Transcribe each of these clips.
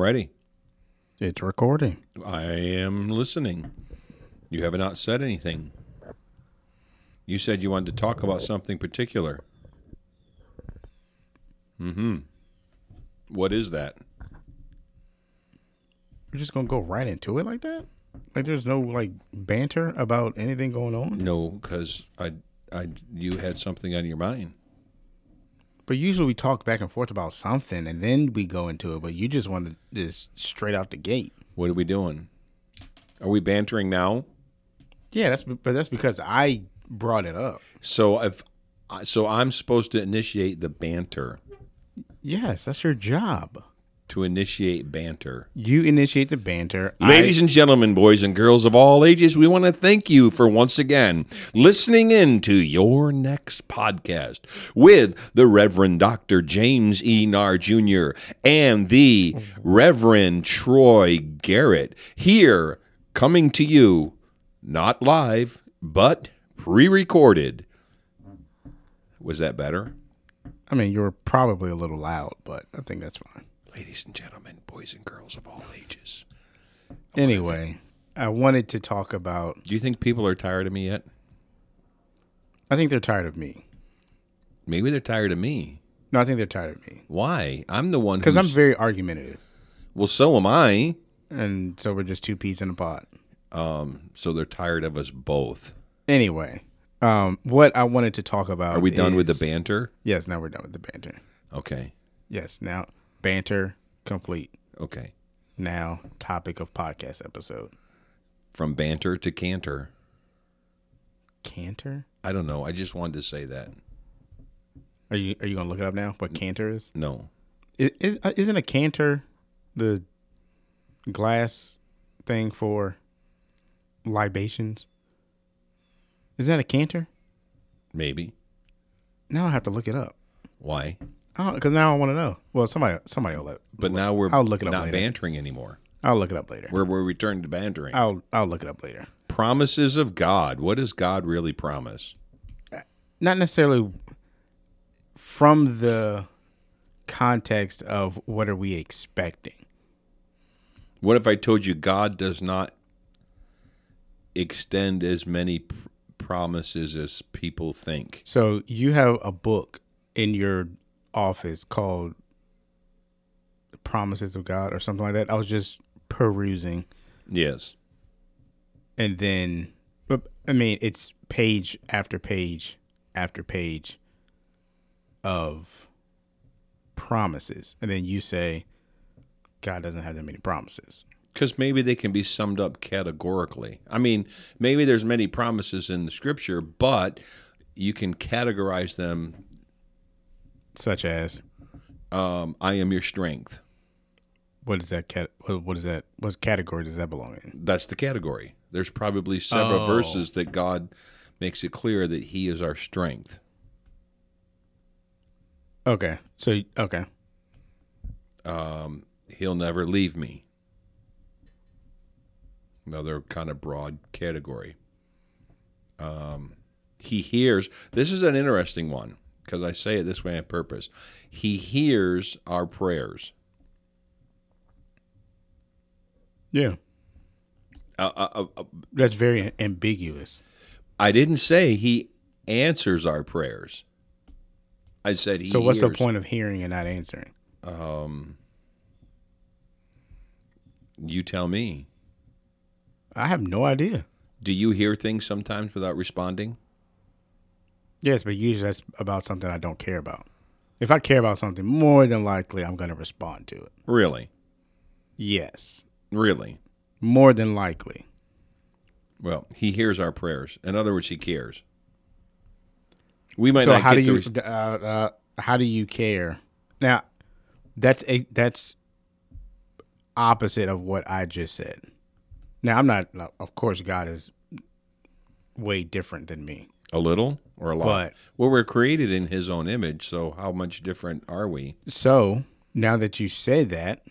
I'm ready. It's recording. I am listening. You have not said anything. You said you wanted to talk about something particular. Mm-hmm. What is that? We're just gonna go right into it like that. Like there's no like banter about anything going on. No, because I, I, you had something on your mind. But usually we talk back and forth about something and then we go into it. But you just want to just straight out the gate. What are we doing? Are we bantering now? Yeah, that's but that's because I brought it up. So if, so I'm supposed to initiate the banter. Yes, that's your job. To initiate banter. You initiate the banter. Ladies I, and gentlemen, boys and girls of all ages, we want to thank you for once again listening in to your next podcast with the Reverend Dr. James E. Narr Jr. and the Reverend Troy Garrett here coming to you, not live, but pre recorded. Was that better? I mean, you're probably a little loud, but I think that's fine. Ladies and gentlemen, boys and girls of all ages. Anyway, I wanted to talk about. Do you think people are tired of me yet? I think they're tired of me. Maybe they're tired of me. No, I think they're tired of me Why? I'm the one because I'm very argumentative, well. So am I. and so we're just two peas in a pot. Um, so they're tired of us both. Anyway, um, what I wanted to talk about. Are we done with the banter? Yes, now we're done with the banter. Okay. Yes, now banter complete. Okay. Now topic of podcast episode. From banter to canter. Canter? I don't know. I just wanted to say that. Are you are you gonna look it up now? What canter is? No. Is, is uh, isn't a canter the glass thing for libations? Is that a canter? Maybe. Now I have to look it up. Why? Oh, because now I want to know. Well, somebody somebody will let. But now we're I'll look it up not later. bantering anymore. I'll look it up later. We're we're returned to bantering. I'll I'll look it up later. Promises of God. What does God really promise? Uh, not necessarily from the context of what are we expecting. What if I told you God does not extend as many pr- promises as people think? So you have a book in your office called Promises of God or something like that. I was just perusing Yes. and then but I mean it's page after page after page of promises. And then you say God doesn't have that many promises. Because maybe they can be summed up categorically. I mean, maybe there's many promises in the scripture, but you can categorize them. Such as Um, I am your strength. what is that cat what what is that what category does that belong in? That's the category. There's probably several Oh. verses that God makes it clear that He is our strength. Okay. So okay. Um, he'll never leave me. Another kind of broad category. Um, he hears. This is an interesting one because I say it this way on purpose. He hears our prayers. Yeah. Uh, uh, uh, uh, That's very ambiguous. I didn't say he answers our prayers. I said he. So what's the point of hearing and not answering? Um, you tell me. I have no idea. Do you hear things sometimes without responding? Yes, but usually that's about something I don't care about. If I care about something, more than likely I'm going to respond to it. Really? Yes. Really? More than likely. Well, he hears our prayers. In other words, he cares. We might so not how do you res- uh, uh, how do you care? Now, that's a that's opposite of what I just said. Now, I'm not of course God is way different than me. A little or a lot? But- well, we're created in his own image, so how much different are we? So, now that you say that,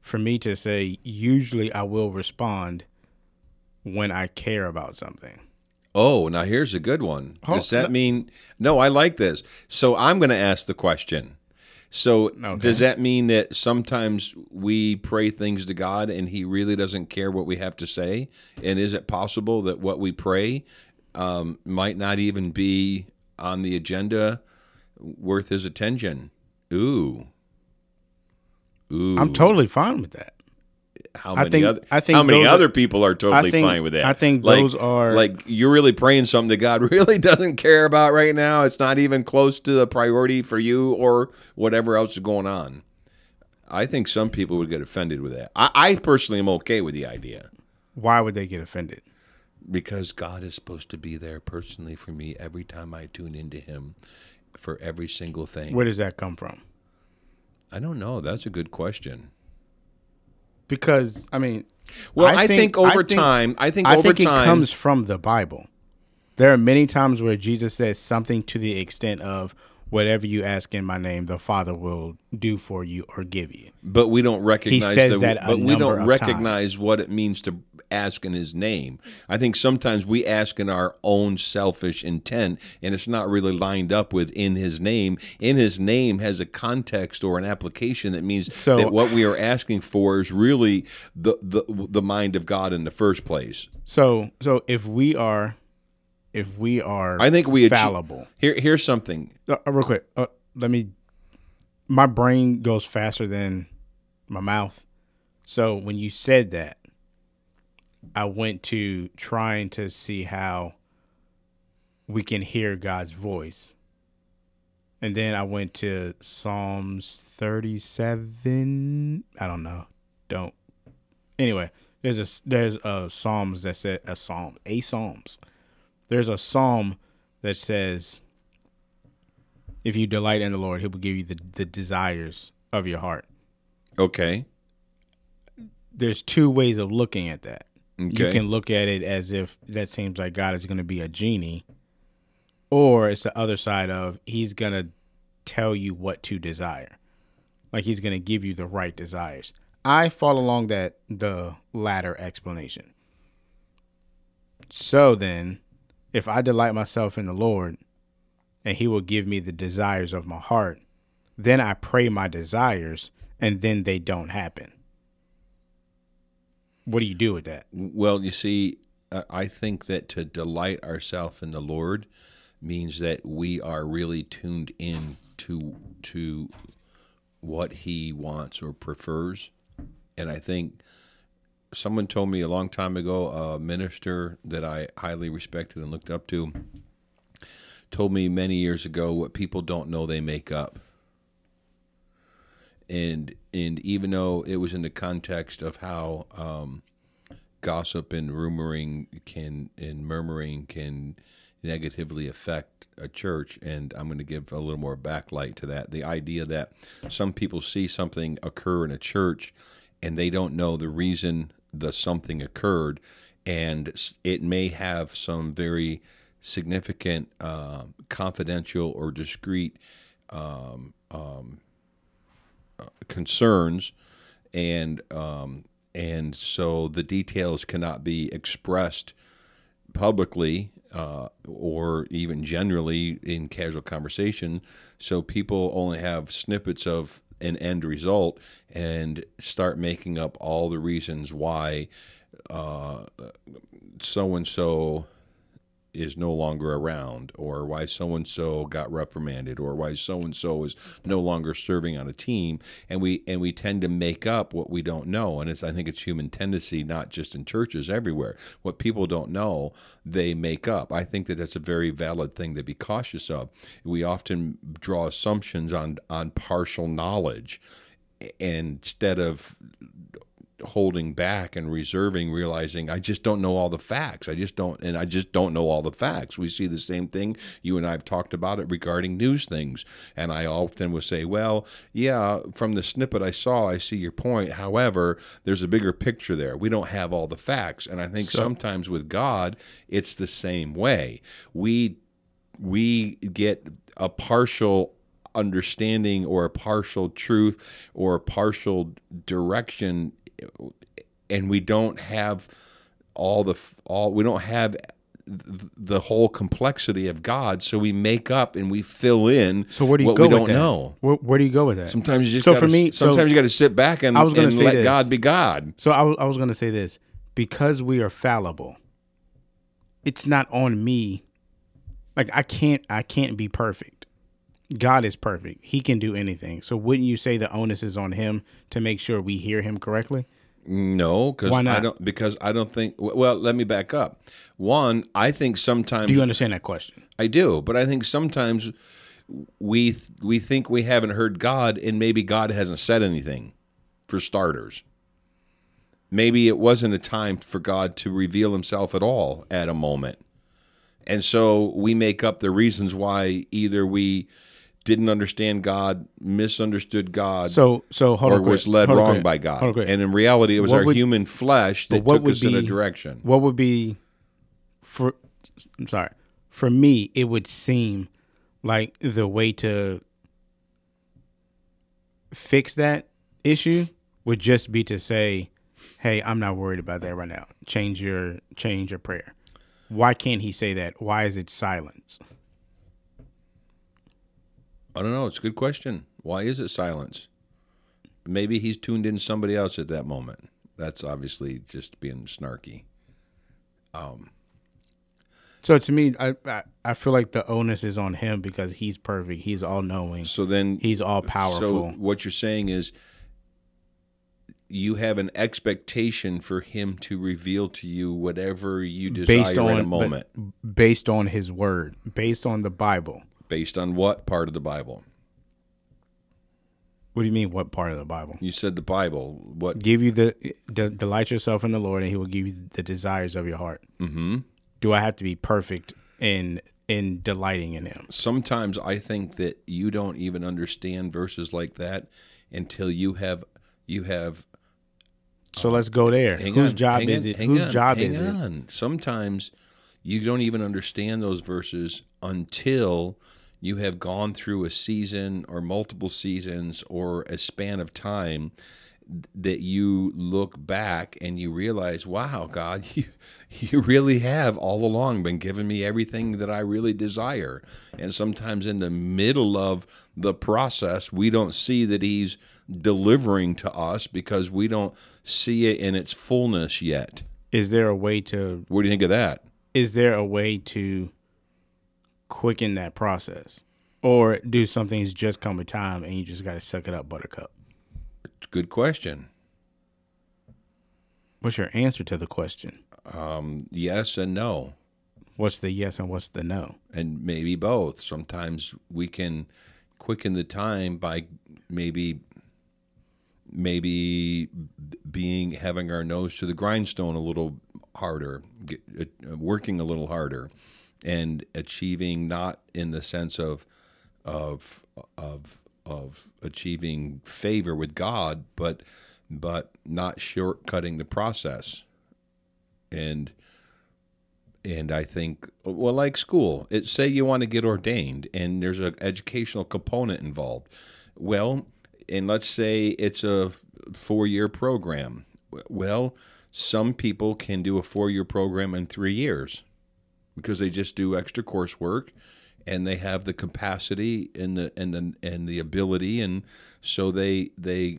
for me to say usually I will respond when I care about something. Oh, now here's a good one. Does that mean no? I like this. So I'm going to ask the question: So Okay. does that mean that sometimes we pray things to God and He really doesn't care what we have to say? And is it possible that what we pray um, might not even be on the agenda worth His attention? Ooh, ooh. I'm totally fine with that. how I many think- other I think how many those are- other people are totally think- fine with that? I think like, those are- like you're really praying something that God really doesn't care about right now. It's not even close to the priority for you or whatever else is going on. I think some people would get offended with that. I, I personally am okay with the idea Why would they get offended? Because God is supposed to be there personally for me every time I tune into Him for every single thing. Where does that come from? I don't know. That's a good question. Because I mean, Well, I, think, over I think- time, I think I over think time, it comes from the Bible. There are many times where Jesus says something to the extent of whatever you ask in my name, the Father will do for you or give you. but we don't recognize he says the, that but we don't recognize what it means to ask in his name. I think sometimes we ask in our own selfish intent and it's not really lined up with in his name. In his name has a context or an application that means So- that what we are asking for is really the, the the mind of god in the first place. So, so if we are, if we are, i think we achieve- fallible. here here's something Uh, uh, real quick, uh, let me. My brain goes faster than my mouth, so when you said that, I went to trying to see how we can hear God's voice, and then I went to Psalms thirty-seven. I don't know. Don't. Anyway, there's a there's a Psalms that said a psalm a Psalms. There's a psalm that says if you delight in the Lord, He will give you the, the desires of your heart. okay There's two ways of looking at that. okay You can look at it as if that seems like God is going to be a genie, or it's the other side of He's going to tell you what to desire. Like He's going to give you the right desires. I fall along that the latter explanation. So then, if I delight myself in the Lord and He will give me the desires of my heart, then I pray my desires and then they don't happen. What do you do with that? Well, you see, I think that to delight ourselves in the Lord means that we are really tuned in to to what He wants or prefers, and I think someone told me a long time ago, a minister that I highly respected and looked up to, told me many years ago, what people don't know they make up and and even though it was in the context of how um, gossip and rumoring can and murmuring can negatively affect a church, and I'm going to give a little more backlight to that. The idea that some people see something occur in a church and they don't know the reason the something occurred, and it may have some very significant, um confidential or discreet concerns, and um, and so the details cannot be expressed publicly uh, or even generally in casual conversation. So people only have snippets of an end result and start making up all the reasons why so and so is no longer around, or why so and so got reprimanded, or why so and so is no longer serving on a team, and we and we tend to make up what we don't know, and it's I think it's human tendency, not just in churches, everywhere. What people don't know, they make up. I think that that's a very valid thing to be cautious of. We often draw assumptions on on partial knowledge, instead of holding back and reserving realizing i just don't know all the facts. I just don't and i just don't know all the facts. We see the same thing you and i've talked about it regarding news things. And i often will say well yeah from the snippet i saw i see your point. However there's a bigger picture there. We don't have all the facts. And i think sometimes with god it's the same way. We we get a partial understanding or a partial truth or a partial direction and we don't have all the all we don't have the whole complexity of God. So we make up and we fill in. So where do you what go we don't that? know? Where, where do you go with that? Sometimes you just So gotta, for me- so- sometimes you got to sit back and, I was gonna and say let this. God be God. So I I was going to say this because we are fallible. It's not on me. Like I can't I can't be perfect. God is perfect. He can do anything. So wouldn't you say the onus is on him to make sure we hear him correctly? No, because I don't. Because I don't think. Well, let me back up. One, I think sometimes Do you understand that question? I do, but I think sometimes we we think we haven't heard God, and maybe God hasn't said anything. For starters, maybe it wasn't a time for God to reveal Himself at all at a moment, and so we make up the reasons why either we didn't understand God, misunderstood God, So so or quick. was led wrong quick. by God. Hold on quick. And in reality, it was What our would- human flesh that took us in a be- direction. what would be for I'm sorry. For me, it would seem like the way to fix that issue would just be to say, "Hey, I'm not worried about that right now. Change your change your prayer." Why can't he say that? Why is it silence? I don't know. It's a good question. Why is it silence? Maybe he's tuned in somebody else at that moment. That's obviously just being snarky. Um, so to me, I, I I feel like the onus is on him because he's perfect. He's all knowing. So then, He's all powerful. so what you're saying is, you have an expectation for him to reveal to you whatever you desire based on at a moment, based on his word, based on the Bible. Based on what part of the Bible? What do you mean? What part of the Bible? You said the Bible. What? Give you the de- delight yourself in the Lord, and He will give you the desires of your heart. Mm-hmm. Do I have to be perfect in in delighting in Him? sometimes I think that you don't even understand verses like that until you have you have So let's go there. Whose on, job is on, it? Whose on, job is it? Sometimes you don't even understand those verses until you have gone through a season or multiple seasons or a span of time that you look back and you realize, wow, God, you, you really have all along been giving me everything that I really desire. And sometimes in the middle of the process, we don't see that He's delivering to us because we don't see it in its fullness yet. Is there a way to? What do you think of that? Is there a way to quicken that process, or do some things just come with time and you just got to suck it up, Buttercup? Good question. What's your answer to the question? Yes and no. What's the yes and what's the no? and maybe both. Sometimes we can quicken the time by maybe maybe being having our nose to the grindstone a little harder, get, uh, working a little harder, and achieving not in the sense of of of of achieving favor with God, but but not shortcutting the process. And and I think, well, like school, it say you want to get ordained, and there's an educational component involved. Well, and let's say it's a four-year program. Well, some people can do a four-year program in three years because they just do extra coursework and they have the capacity and the and the and the ability and so they they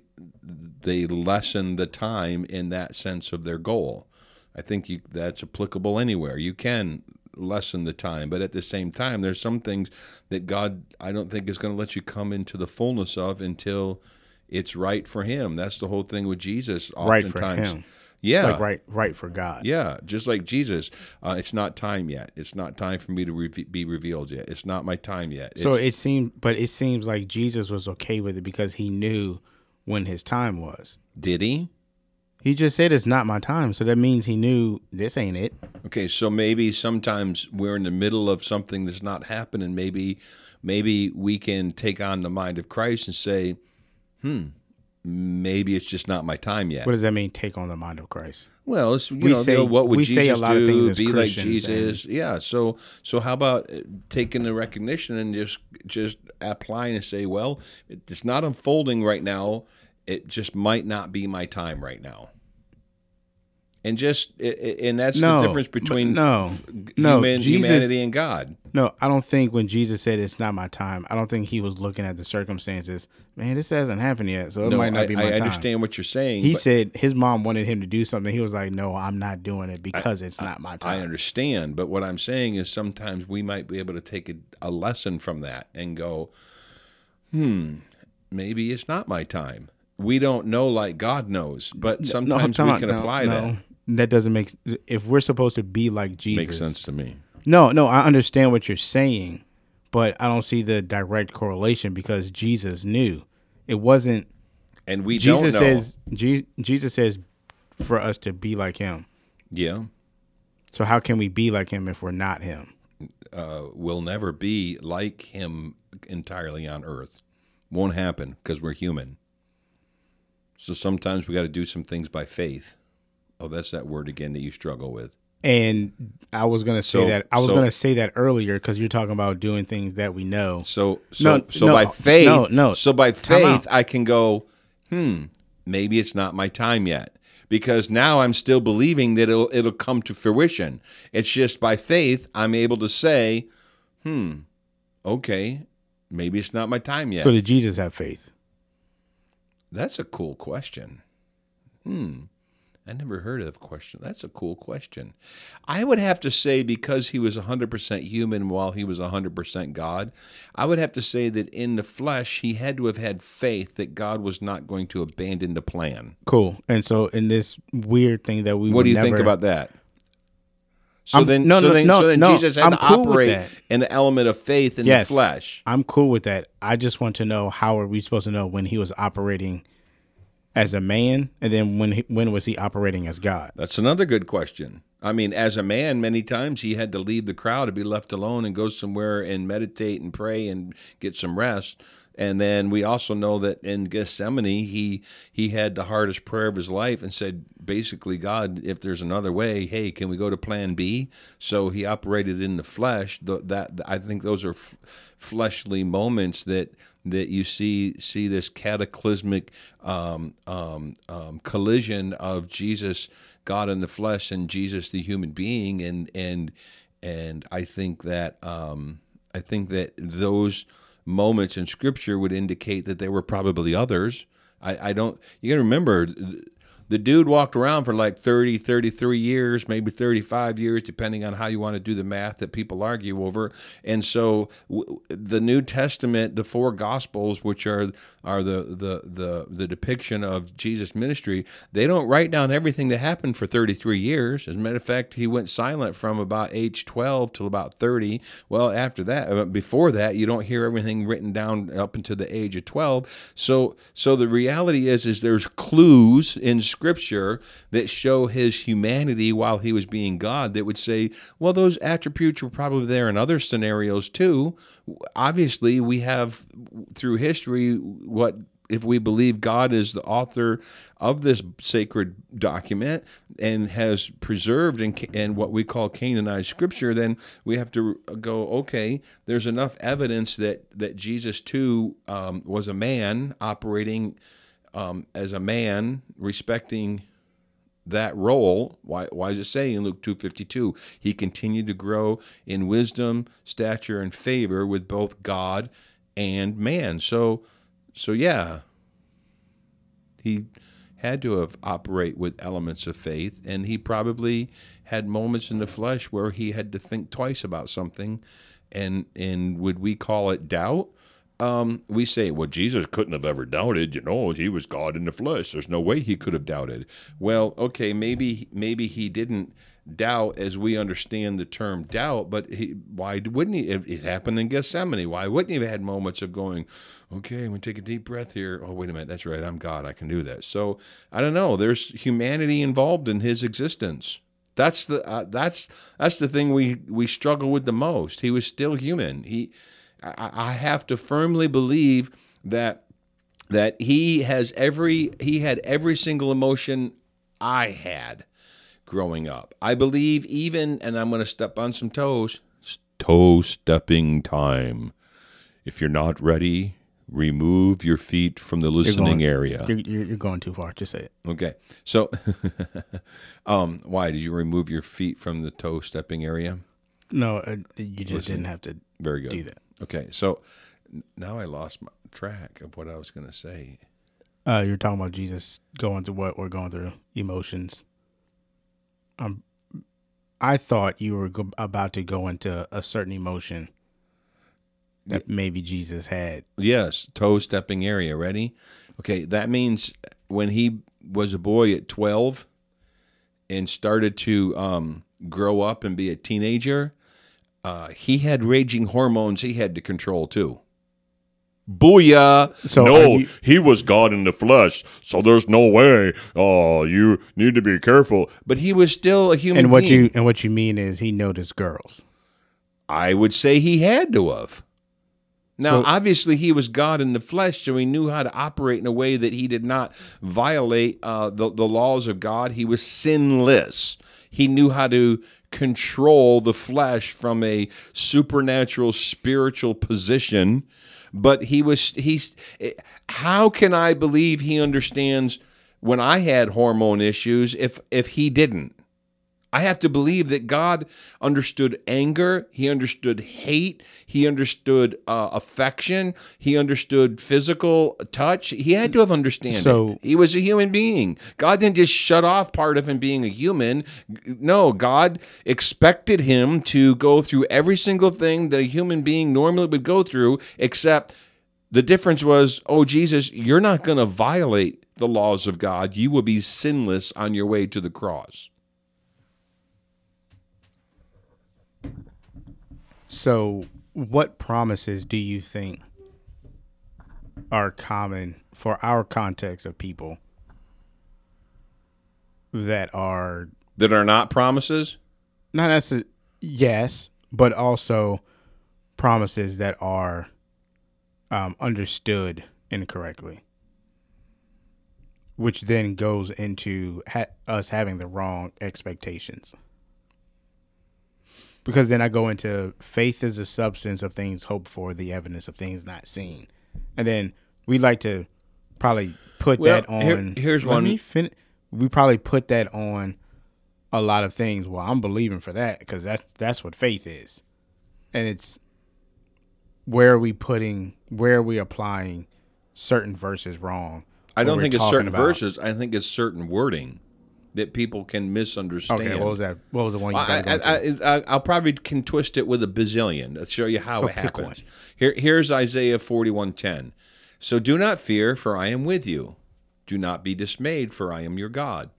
they lessen the time in that sense of their goal. I think you that's applicable anywhere. You can lessen the time, but at the same time there's some things that God I don't think is going to let you come into the fullness of until it's right for him. That's the whole thing with Jesus Right for oftentimes. him. Yeah. Like right, right for God. Yeah, just like Jesus, uh, it's not time yet. It's not time for me to re- be revealed yet. It's not my time yet. So it seemed, but it seems like Jesus was okay with it because he knew when his time was. did he? He just said it's not my time, so that means he knew this ain't it. Okay, so maybe sometimes we're in the middle of something that's not happening. Maybe, maybe we can take on the mind of Christ and say, "Hmm, maybe it's just not my time yet." What does that mean? Take on the mind of Christ. Well, it's you We know, say- what would we Jesus say a lot do? of things Be like Christians Jesus, yeah. So, so how about uh, taking the recognition and just just applying and say, well, it's not unfolding right now. It just might not be my time right now. And just i- i- and that's No, the difference between no, no, human, Jesus- humanity and God. No, I don't think when Jesus said it's not my time, I don't think he was looking at the circumstances. Man, this hasn't happened yet, so it No, might not I, be my I time. I understand what you're saying. He said his mom wanted him to do something. He was like, "No, I'm not doing it because it's not my time." I understand, but what I'm saying is sometimes we might be able to take a, a lesson from that and go, hmm, maybe it's not my time. We don't know like God knows, but sometimes time we can No, apply no. that. That doesn't make. If we're supposed to be like Jesus, Makes sense to me. No, no, I understand what you're saying, but I don't see the direct correlation because Jesus knew it wasn't. And we Jesus don't know. says Je- Jesus says for us to be like Him. yeah, So how can we be like Him if we're not Him? uh, we'll never be like Him entirely on earth. Won't happen because we're human. So sometimes we got to do some things by faith. Oh, that's that word again that you struggle with. And I was gonna say So- that I was so- gonna say that earlier because you're talking about doing things that we know. So so No, so no, by faith, no, no. So by faith, I can go. Hmm, maybe it's not my time yet because now I'm still believing that it'll it'll come to fruition. It's just by faith I'm able to say, hmm, okay, maybe it's not my time yet. So did Jesus have faith? That's a cool question. Hmm. I never heard of the question. That's a cool question. I would have to say because he was 100% human while he was 100% God, I would have to say that in the flesh he had to have had faith that God was not going to abandon the plan. Cool. And so in this weird thing that we What do you think about that? So I'm- then, no, so no, then, no, so then no, Jesus had I'm to cool operate that. an element of faith in Yes. the flesh. I'm cool with that. I just want to know how are we supposed to know when he was operating as a man, and then when he, when was he operating as God? That's another good question. I mean, as a man, many times he had to leave the crowd to be left alone and go somewhere and meditate and pray and get some rest. And then we also know that in Gethsemane, he he had the hardest prayer of his life and said, basically, God, if there's another way, hey, can we go to Plan B? So he operated in the flesh. Th- that I think those are f- fleshly moments that that you see see this cataclysmic um, um, um, collision of Jesus, God in the flesh, and Jesus, the human being, and and and I think that um, I think that those moments in Scripture would indicate that there were probably others. I, I don't. You got to remember. The dude walked around for like 30, 33 years, maybe 35 years, depending on how you want to do the math that people argue over. And so w- the New Testament, the four Gospels, which are are the, the, the, the depiction of Jesus' ministry, they don't write down everything that happened for 33 years. As a matter of fact, he went silent from about age 12 till about 30. Well, after that, uh, before that, you don't hear everything written down up until the age of 12. So, so the reality is, is there's clues in Scripture that show his humanity while he was being God. That would say, well, those attributes were probably there in other scenarios too. Obviously, we have through history what if we believe God is the author of this sacred document and has preserved in, in what we call canonized scripture, then we have to go, okay, there's enough evidence that, that Jesus too um, was a man operating um, as a man, respecting that role. Why, why does it say in Luke 2.52, he continued to grow in wisdom, stature, and favor with both God and man. So, so yeah, he had to have operate with elements of faith, and he probably had moments in the flesh where he had to think twice about something, and and would we call it doubt? Um, we say, well, Jesus couldn't have ever doubted. You know, he was God in the flesh. There's no way he could have doubted. Well, okay, maybe maybe he didn't doubt as we understand the term doubt, but he, why wouldn't he? It happened in Gethsemane, why wouldn't he have had moments of going, okay, I'm gonna take a deep breath here. Oh, wait a minute, that's right, I'm God, I can do that. So I don't know. There's humanity involved in his existence. That's the uh, that's that's the thing we we struggle with the most. He was still human. He, I, I have to firmly believe that that he has every he had every single emotion I had growing up. I believe even, and I'm going to step on some toes, toe stepping time. If you're not ready, remove your feet from the listening going- area. You're, you're, you're going too far. Just say it. Okay. So, um, why did you remove your feet from the toe stepping area? No, uh, you just didn't have to Very good. do that. Okay. So now I lost my track of what I was going to say. Uh, you're talking about Jesus going through what we're going through, emotions. Um, I thought you were go- about to go into a certain emotion that maybe Jesus had. Yes, toe stepping area. Ready? Okay, that means when he was a boy at 12 and started to um, grow up and be a teenager, uh, he had raging hormones he had to control too. Booyah! So no, you- he was God in the flesh, so there's no way. Oh, you need to be careful. But he was still a human and what being. you and what you mean is he noticed girls. I would say he had to have. Now, So- obviously, he was God in the flesh, so he knew how to operate in a way that he did not violate uh, the, the laws of God. He was sinless. He knew how to control the flesh from a supernatural, spiritual position. But he was, he's, how can I believe he understands when I had hormone issues if, if he didn't? I have to believe that God understood anger. He understood hate. He understood uh, affection. He understood physical touch. He had to have understanding. So- he was a human being. God didn't just shut off part of him being a human. No, God expected him to go through every single thing that a human being normally would go through, except the difference was, oh, Jesus, you're not going to violate the laws of God. You will be sinless on your way to the cross. So, what promises do you think are common for our context of people that are that are not promises. not necessarily yes, but also promises that are um, understood incorrectly, which then goes into ha- us having the wrong expectations. Because then I go into faith is the substance of things hoped for, the evidence of things not seen, and then we like to probably put Well, that on. here- here's Let one- me fin- we probably put that on a lot of things. Well, I'm believing for that because that's that's what faith is, and it's where are we putting where are we applying certain verses wrong. I don't think it's certain about- verses. I think it's certain wording that people can misunderstand. Okay, what was that? What was the one you I, got to? I, I, I'll probably can twist it with a bazillion to show you how So it happens. Here, here's Isaiah 41:10. So do not fear, for I am with you. Do not be dismayed, for I am your God.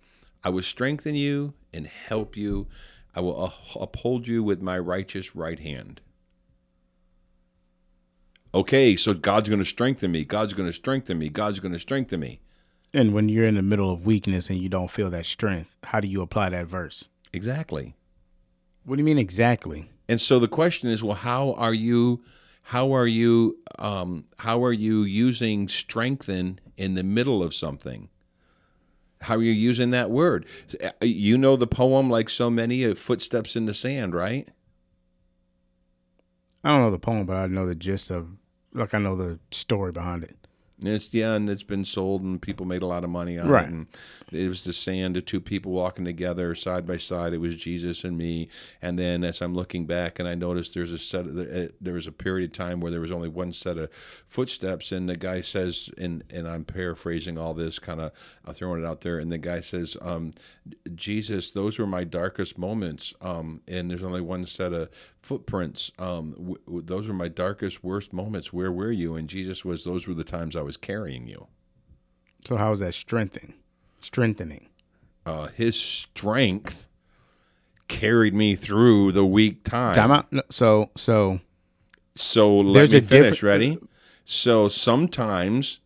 I will strengthen you and help you. I will uphold you with my righteous right hand. Okay, so God's going to strengthen me. God's going to strengthen me. God's going to strengthen me. And when you're in the middle of weakness and you don't feel that strength, how do you apply that verse? Exactly. What do you mean exactly? And so the question is, well, how are you, how are you, um, how are you using strengthen in the middle of something? How are you using that word? You know the poem like so many uh, footsteps in the sand, right? I don't know the poem, but I know the gist of like I know the story behind it. And it's yeah, and it's been sold, and people made a lot of money on Right. it. And it was the sand of two people walking together side by side. It was Jesus and me. And then as I'm looking back, and I noticed there's a set. Of, uh, there was a period of time where there was only one set of footsteps, and the guy says, and and I'm paraphrasing all this, kind of throwing it out there. And the guy says, um, Jesus, those were my darkest moments. Um, and there's only one set of footprints. Um, w- w- those were my darkest, worst moments. Where were you? And Jesus was, those were the times I was carrying you. So how is that strengthening? Strengthening. Uh, his strength carried me through the weak time. Time out. So so So let me finish. Ready? So sometimes,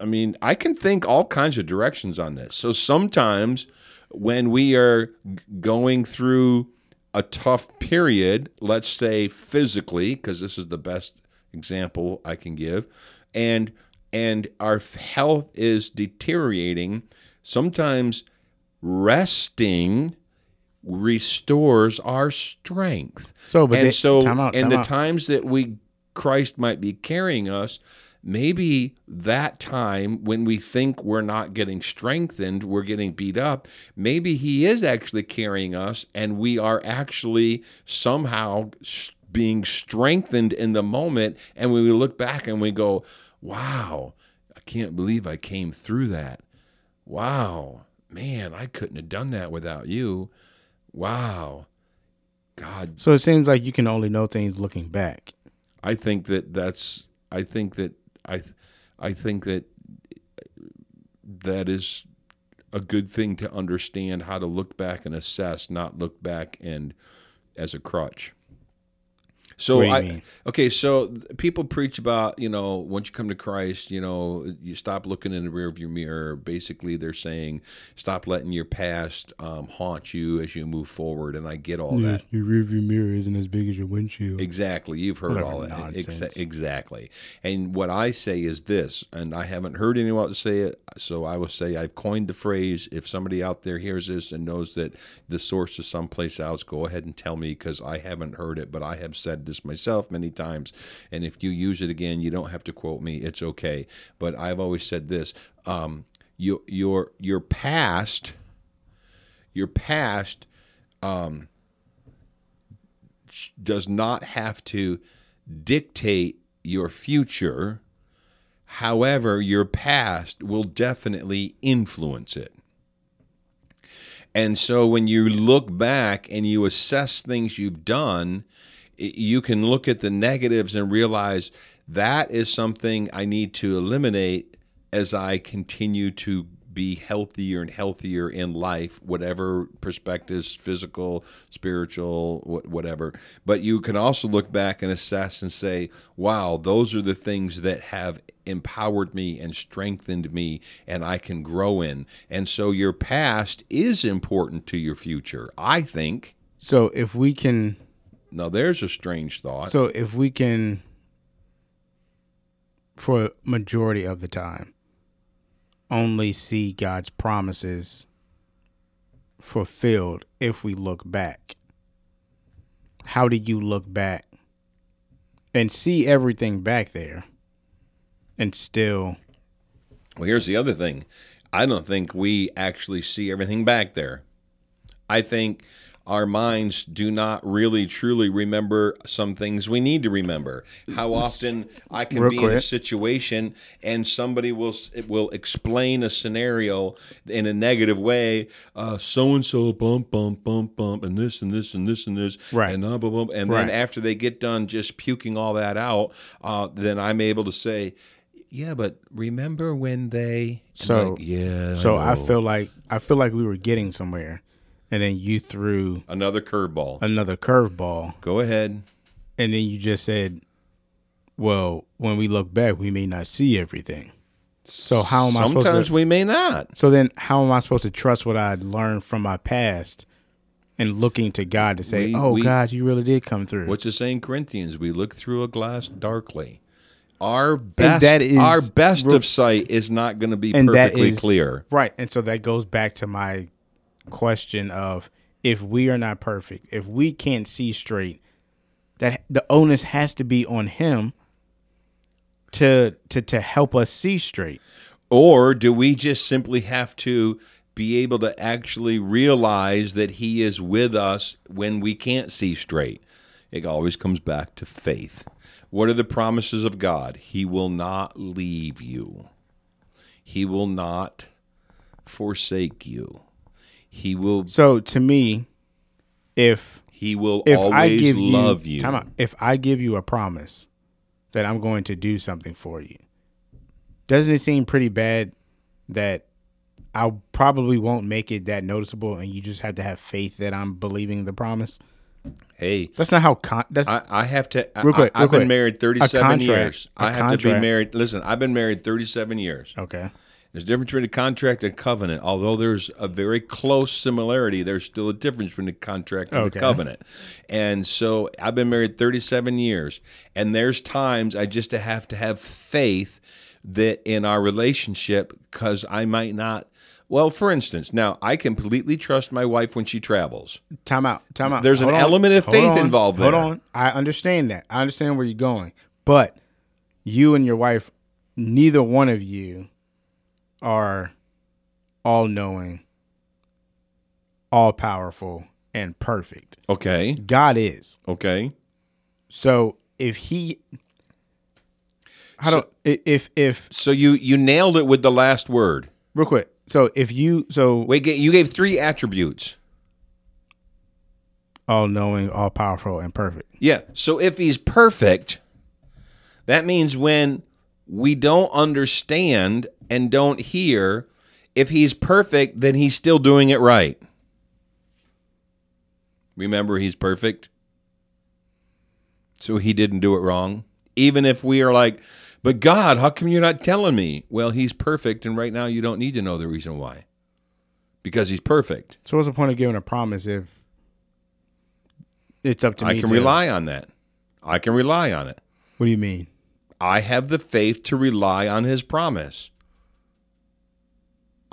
I mean, I can think all kinds of directions on this. So sometimes when we are g- going through a tough period, let's say physically, because this is the best example I can give, and and our health is deteriorating, sometimes resting restores our strength So, but and they- so time out, time the out. times that we Christ might be carrying us, maybe that time when we think we're not getting strengthened, we're getting beat up, maybe He is actually carrying us and we are actually somehow being strengthened in the moment. And when we look back and we go, wow, I can't believe I came through that. Wow, man, I couldn't have done that without you. Wow. God, So it seems like you can only know things looking back. I think that that's I think that I I think that that is a good thing to understand how to look back and assess, not look back and as a crutch. So What do you I mean? okay, so people preach about you know once you come to Christ, you know you stop looking in the rear of your mirror. Basically, they're saying stop letting your past um, haunt you as you move forward, and I get all that. Your rearview mirror isn't as big as your windshield. Exactly. You've heard Whatever all that. Exa- exactly. And what I say is this, and I haven't heard anyone say it, so I will say I've coined the phrase. If somebody out there hears this and knows that the source is someplace else, go ahead and tell me because I haven't heard it, but I have said this myself many times. And if you use it again, you don't have to quote me. It's okay. But I've always said this: um, your your your past, your past does not have to dictate your future. However, your past will definitely influence it. And so when you look back and you assess things you've done, you can look at the negatives and realize that is something I need to eliminate as I continue to be healthier and healthier in life, whatever perspectives, physical, spiritual, whatever. But you can also look back and assess and say, wow, those are the things that have empowered me and strengthened me and I can grow in. And so your past is important to your future, I think. So if we can Now, there's a strange thought. So if we can, for a majority of the time, only see God's promises fulfilled if we look back, how do you look back and see everything back there and still? Well, here's the other thing. I don't think we actually see everything back there. I think our minds do not really truly remember some things we need to remember. How often I can Real be in a situation and somebody will will explain a scenario in a negative way. So and so bump bump bump bump and this and this and this and this Right. and blah, blah, blah. and Right. then after they get done just puking all that out, uh, then I'm able to say. Yeah, but remember when they? So- like, yeah. So I know." feel like I feel like we were getting somewhere, and then you threw another curveball. another curveball, Go ahead. and then you just said, "Well, when we look back, we may not see everything." So how am I supposed Sometimes we may not. So then, how am I supposed to trust what I learned from my past and looking to God to say, We- "Oh we- God, you really did come through"? What's it say in Corinthians? We look through a glass darkly. Our best, that is- our best of sight is not going to be perfectly is clear. right? And so that goes back to my question of if we are not perfect, if we can't see straight, that the onus has to be on Him to to to help us see straight. Or do we just simply have to be able to actually realize that He is with us when we can't see straight? It always comes back to faith. What are the promises of God? He will not leave you. He will not forsake you. He will So to me, if he will if always I give love you, you. out. if I give you a promise that I'm going to do something for you, doesn't it seem pretty bad that I probably won't make it that noticeable, and you just have to have faith that I'm believing the promise? Hey, That's not how con- that's I, I have to. I, Real quick, I, have real been quick. married 37 contract- years. I have to be married. Listen, I've been married 37 years. okay. There's a difference between a contract and a covenant. Although there's a very close similarity, there's still a difference between a contract and Okay. a covenant. And so I've been married 37 years, and there's times I just have to have faith that in our relationship, because I might not. Well, for instance, now I completely trust my wife when she travels. Time out. Time out. There's an on. element of Hold faith on. involved Hold there. on. I understand that. I understand where you're going, but you and your wife neither one of you are all knowing, all powerful, and perfect. Okay. God is. Okay. So if he how So- do if if So you you nailed it with the last word. real quick. So if you so Wait, you gave three attributes. all knowing, all powerful, and perfect. Yeah. So if he's perfect, that means when we don't understand and don't hear, if he's perfect, then he's still doing it right. Remember, he's perfect. So he didn't do it wrong. Even if we are like, but God, how come you're not telling me? Well, he's perfect, and right now you don't need to know the reason why. Because he's perfect. So what's the point of giving a promise if it's up to I me? I can to- rely on that. I can rely on it. What do you mean? I have the faith to rely on his promise.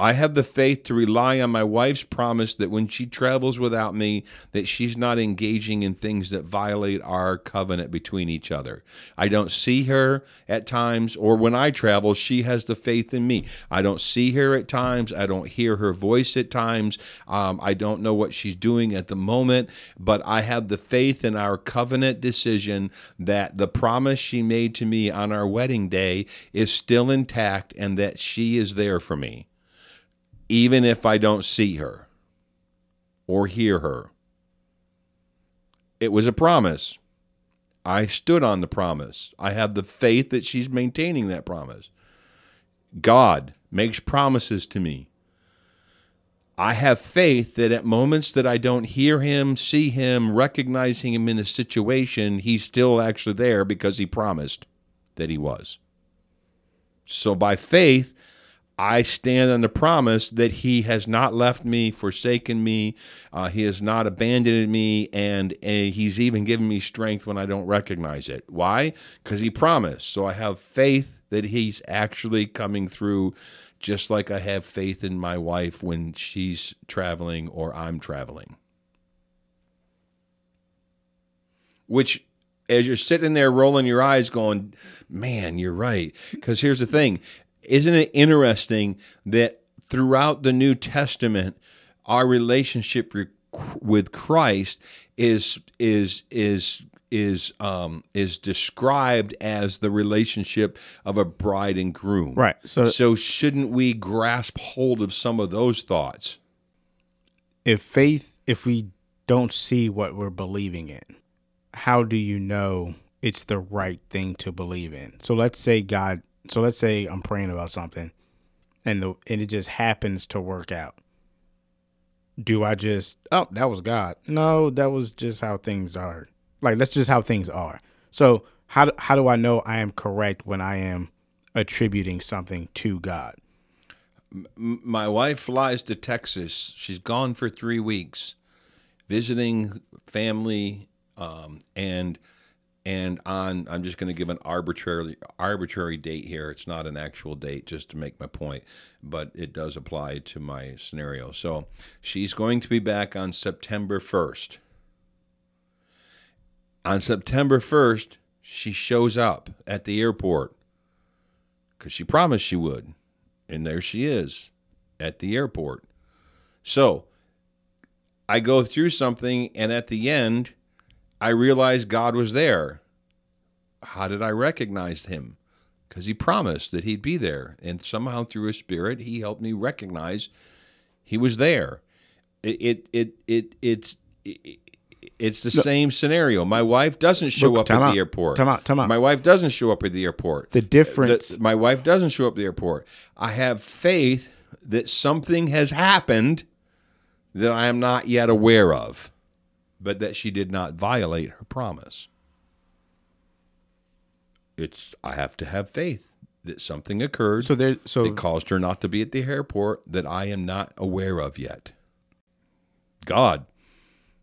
I have the faith to rely on my wife's promise that when she travels without me that she's not engaging in things that violate our covenant between each other. I don't see her at times or when I travel she has the faith in me. I don't see her at times, I don't hear her voice at times. Um, I don't know what she's doing at the moment, but I have the faith in our covenant decision that the promise she made to me on our wedding day is still intact and that she is there for me even if I don't see her or hear her. It was a promise. I stood on the promise. I have the faith that she's maintaining that promise. God makes promises to me. I have faith that at moments that I don't hear him, see him, recognizing him in a situation, he's still actually there because he promised that he was. So by faith, I stand on the promise that He has not left me, forsaken me, uh, He has not abandoned me, and, and He's even given me strength when I don't recognize it. Why? Because He promised. So I have faith that He's actually coming through, just like I have faith in my wife when she's traveling or I'm traveling. Which as you're sitting there rolling your eyes going, man, you're right. Because here's the thing isn't it interesting that throughout the New Testament, our relationship re- with Christ is is is is um is described as the relationship of a bride and groom. Right. So So shouldn't we grasp hold of some of those thoughts? if faith, if we don't see what we're believing in, how do you know it's the right thing to believe in? So let's say God, so let's say I'm praying about something and the and it just happens to work out. Do I just, oh, that was God? No, that was just how things are. Like that's just how things are. So how how do I know I am correct when I am attributing something to God? my wife flies to Texas. She's gone for three weeks, visiting family, um, and and on. I'm just going to give an arbitrary arbitrary date here. It's not an actual date, just to make my point, but it does apply to my scenario. So she's going to be back on September 1st. On September 1st, she shows up at the airport because she promised she would. And there she is at the airport. So I go through something, and at the end, I realized God was there. How did I recognize him? Because he promised that he'd be there. And somehow through his spirit, he helped me recognize he was there. It, it, it, it, it's. It, it's the same scenario. My wife doesn't show Look, up at out, the airport. time out, time out. My wife doesn't show up at the airport. The difference- The- my wife doesn't show up at the airport. I have faith that something has happened that I am not yet aware of, but that she did not violate her promise. It's I have to have faith that something occurred So there, so that caused her not to be at the airport that I am not aware of yet. God,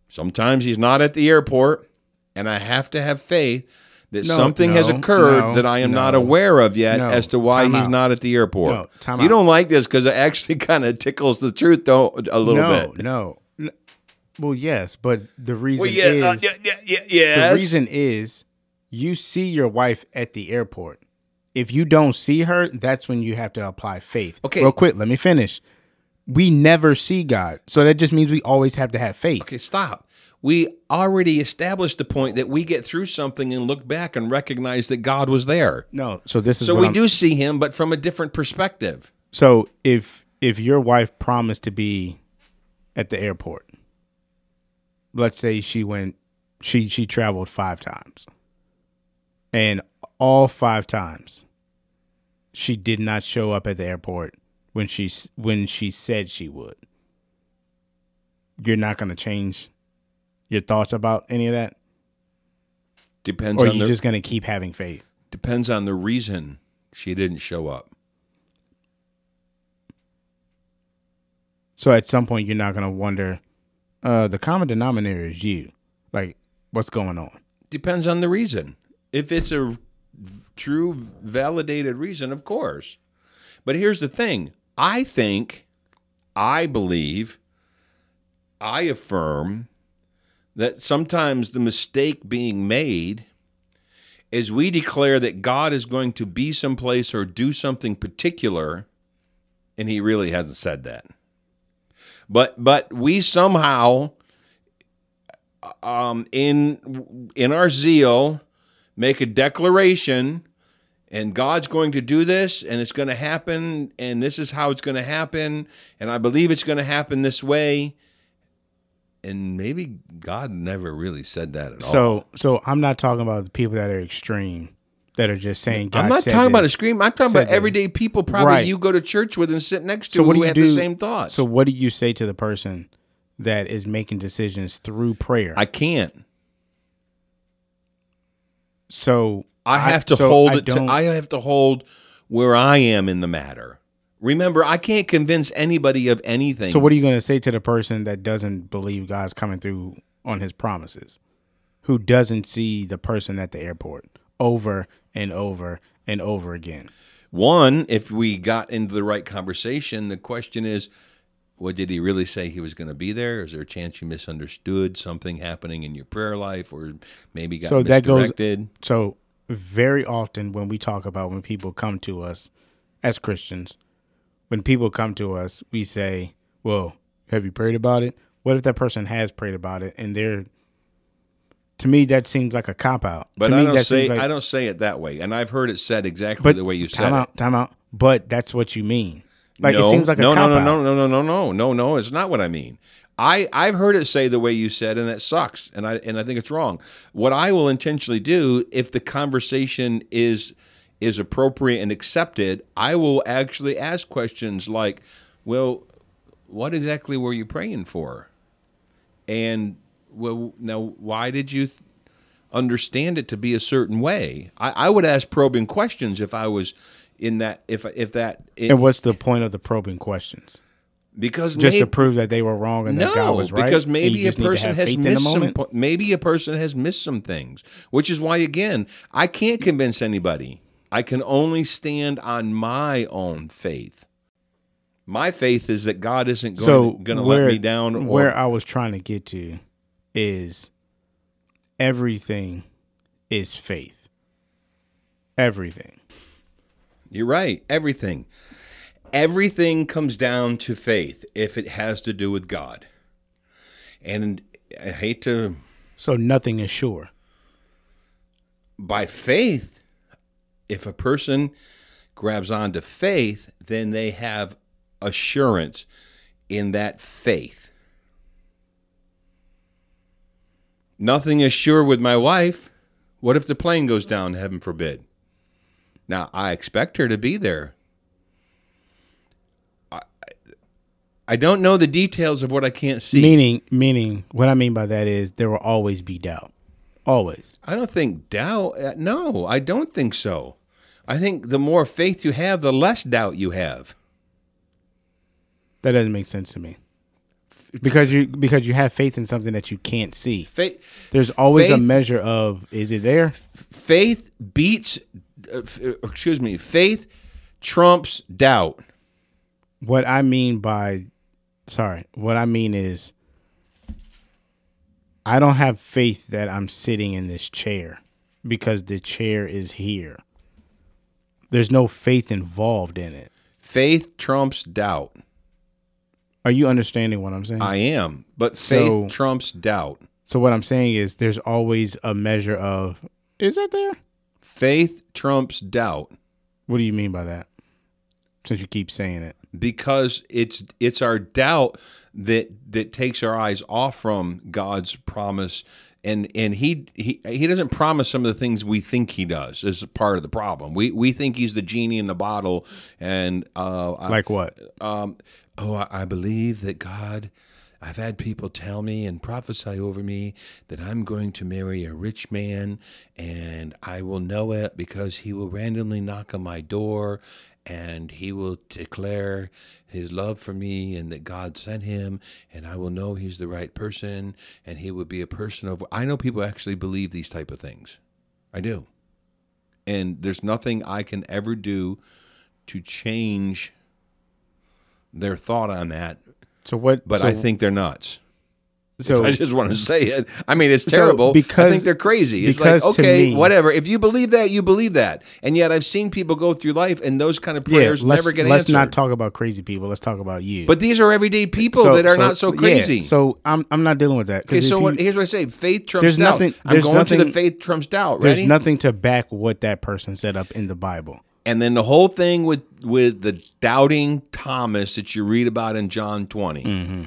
sometimes He's not at the airport, and I have to have faith that No, something has occurred no, that I am not aware of yet no. as to why Time He's out. not at the airport. No, you out. don't like this because it actually kind of tickles the truth though a little no, bit. no, N- Well, yes, but the reason Well, yeah, is uh, yeah, yeah, yeah, yes. the reason is you see your wife at the airport. if you don't see her, that's when you have to apply faith. Okay. Real quick, let me finish. We never see God. So that just means we always have to have faith. Okay, stop. We already established the point that we get through something and look back and recognize that God was there. No. So this is So we I'm- do see him, but from a different perspective. So if if your wife promised to be at the airport, let's say she went she she traveled 5 times. And all 5 times she did not show up at the airport when she when she said she would. You're not going to change your thoughts about any of that Depends or on you the just going to keep having faith. depends on the reason she didn't show up. So at some point, you're not going to wonder, uh, the common denominator is you. Like, what's going on? Depends on the reason. If it's a true validated reason, of course. But here's the thing. I think I believe I affirm that sometimes the mistake being made is we declare that God is going to be someplace or do something particular, and He really hasn't said that. But but we somehow, um, in in our zeal, make a declaration, and God's going to do this, and it's going to happen, and this is how it's going to happen, and I believe it's going to happen this way. And maybe God never really said that at all. So, so I'm not talking about the people that are extreme, that are just saying. God I'm not talking about a scream. I'm talking about this. everyday people probably Right. you go to church with and sit next to So what who do you have do? the same thoughts. So, what do you say to the person that is making decisions through prayer? I can't. so I have to so hold I it. To, I have to hold where I am in the matter. Remember, I can't convince anybody of anything. So, what are you going to say to the person that doesn't believe God's coming through on His promises, who doesn't see the person at the airport over and over and over again? One, if we got into the right conversation, the question is, what did he really say he was going to be there? Is there a chance you misunderstood something happening in your prayer life, or maybe got So that goes- misdirected? So, very often when we talk about when people come to us as Christians, when people come to us, we say, "Well, have you prayed about it?" What if that person has prayed about it and they're to me that seems like a cop out. But to I me don't that say like, I don't say it that way, and I've heard it said exactly but the way you said time it. out, time out. But that's what you mean. Like no, it seems like a no, cop no, out. no, no, no, no, no, no, no. It's not what I mean. I I've heard it say the way you said, and that sucks, and I and I think it's wrong. What I will intentionally do if the conversation is is appropriate and accepted, I will actually ask questions like, "Well, what exactly were you praying for?" And well, now why did you? Th- understand it to be a certain way I, I would ask probing questions if i was in that if if that And what's the point of the probing questions? because Just may- to prove that they were wrong and that God no, was right. because maybe a just need to person has faith in the missed some. Maybe a person has missed some things, which is why again I can't convince anybody. I can only stand on my own faith. My faith is that God isn't going so to let me down. Or, where I was trying to get to is everything is faith. Everything. You're right. Everything. Everything comes down to faith if it has to do with God. And I hate to So nothing is sure. by faith, if a person grabs onto faith, then they have assurance in that faith. Nothing is sure with my wife. What if the plane goes down, heaven forbid? Now, I expect her to be there. I, I don't know the details of what I can't see. Meaning, meaning, what I mean by that is there will always be doubt. Always. I don't think doubt. uh, No, I don't think so. I think the more faith you have, the less doubt you have. That doesn't make sense to me. Because you because you have faith in something that you can't see. Faith, There's always a measure of is it there? faith beats. Uh, f- uh, excuse me. Faith trumps doubt. What I mean by sorry, what I mean is I don't have faith that I'm sitting in this chair because the chair is here. There's no faith involved in it. Faith trumps doubt. Are you understanding what I'm saying? I am, but faith So- trumps doubt. so what I'm saying is there's always a measure of is that there? Faith trumps doubt What do you mean by that? Since you keep saying it. because it's it's our doubt that that takes our eyes off from God's promise and and he he he doesn't promise some of the things we think he does as part of the problem. We we think he's the genie in the bottle and uh I- Like what? um, oh, I, believe that God. I've had people tell me and prophesy over me that I'm going to marry a rich man, and I will know it because he will randomly knock on my door, and he will declare his love for me, and that God sent him, and I will know he's the right person, and he would be a person of. I know people actually believe these type of things. I do, and there's nothing I can ever do to change their thought on that, So what but so, I think they're nuts. so I just want to say it. I mean, it's terrible. I because- I think they're crazy. It's like, okay, me- whatever. If you believe that, you believe that. And yet, I've seen people go through life, and those kind of yeah, prayers let's, never get let's answered. not talk about crazy people. Let's talk about you. but these are everyday people So- that are not so yeah, crazy. so I'm I'm not dealing with that. okay, so if what, here's what I say: faith trumps There's doubt. nothing- I'm there's going to the faith trumps doubt. Ready? there's nothing to back what that person said up in the Bible. And then the whole thing with with the doubting Thomas that you read about in John 20. Mm-hmm.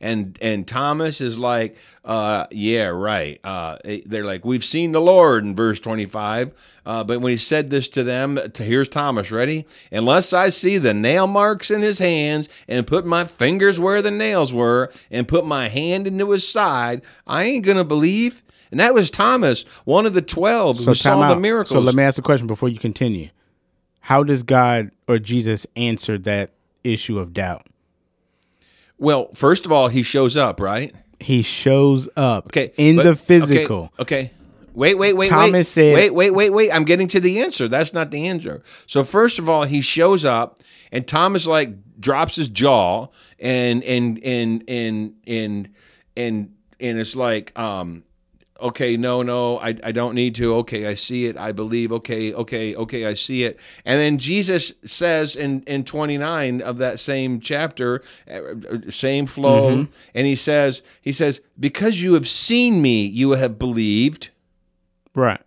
And and Thomas is like, uh, yeah, right. Uh, they're like, we've seen the Lord in verse 25. Uh, but when he said this to them, to, here's Thomas, ready? Unless I see the nail marks in his hands and put my fingers where the nails were and put my hand into his side, I ain't going to believe. And that was Thomas, one of the 12 who time saw the out. miracles. So let me ask a question before you continue. How does God or Jesus answer that issue of doubt? Well, first of all, he shows up, right? He shows up Okay. in but- the physical. Okay. okay. Wait, wait, wait, wait. Thomas said- Wait, wait, wait, wait. I'm getting to the answer. That's not the answer. So first of all, he shows up and Thomas like drops his jaw and and and and and and and it's like um okay, no, no, I, I don't need to. Okay, I see it. I believe. Okay, okay, okay, I see it. And then Jesus says in, in 29 of that same chapter, uh, same flow, and he says, he says, because you have seen me, you have believed. Right.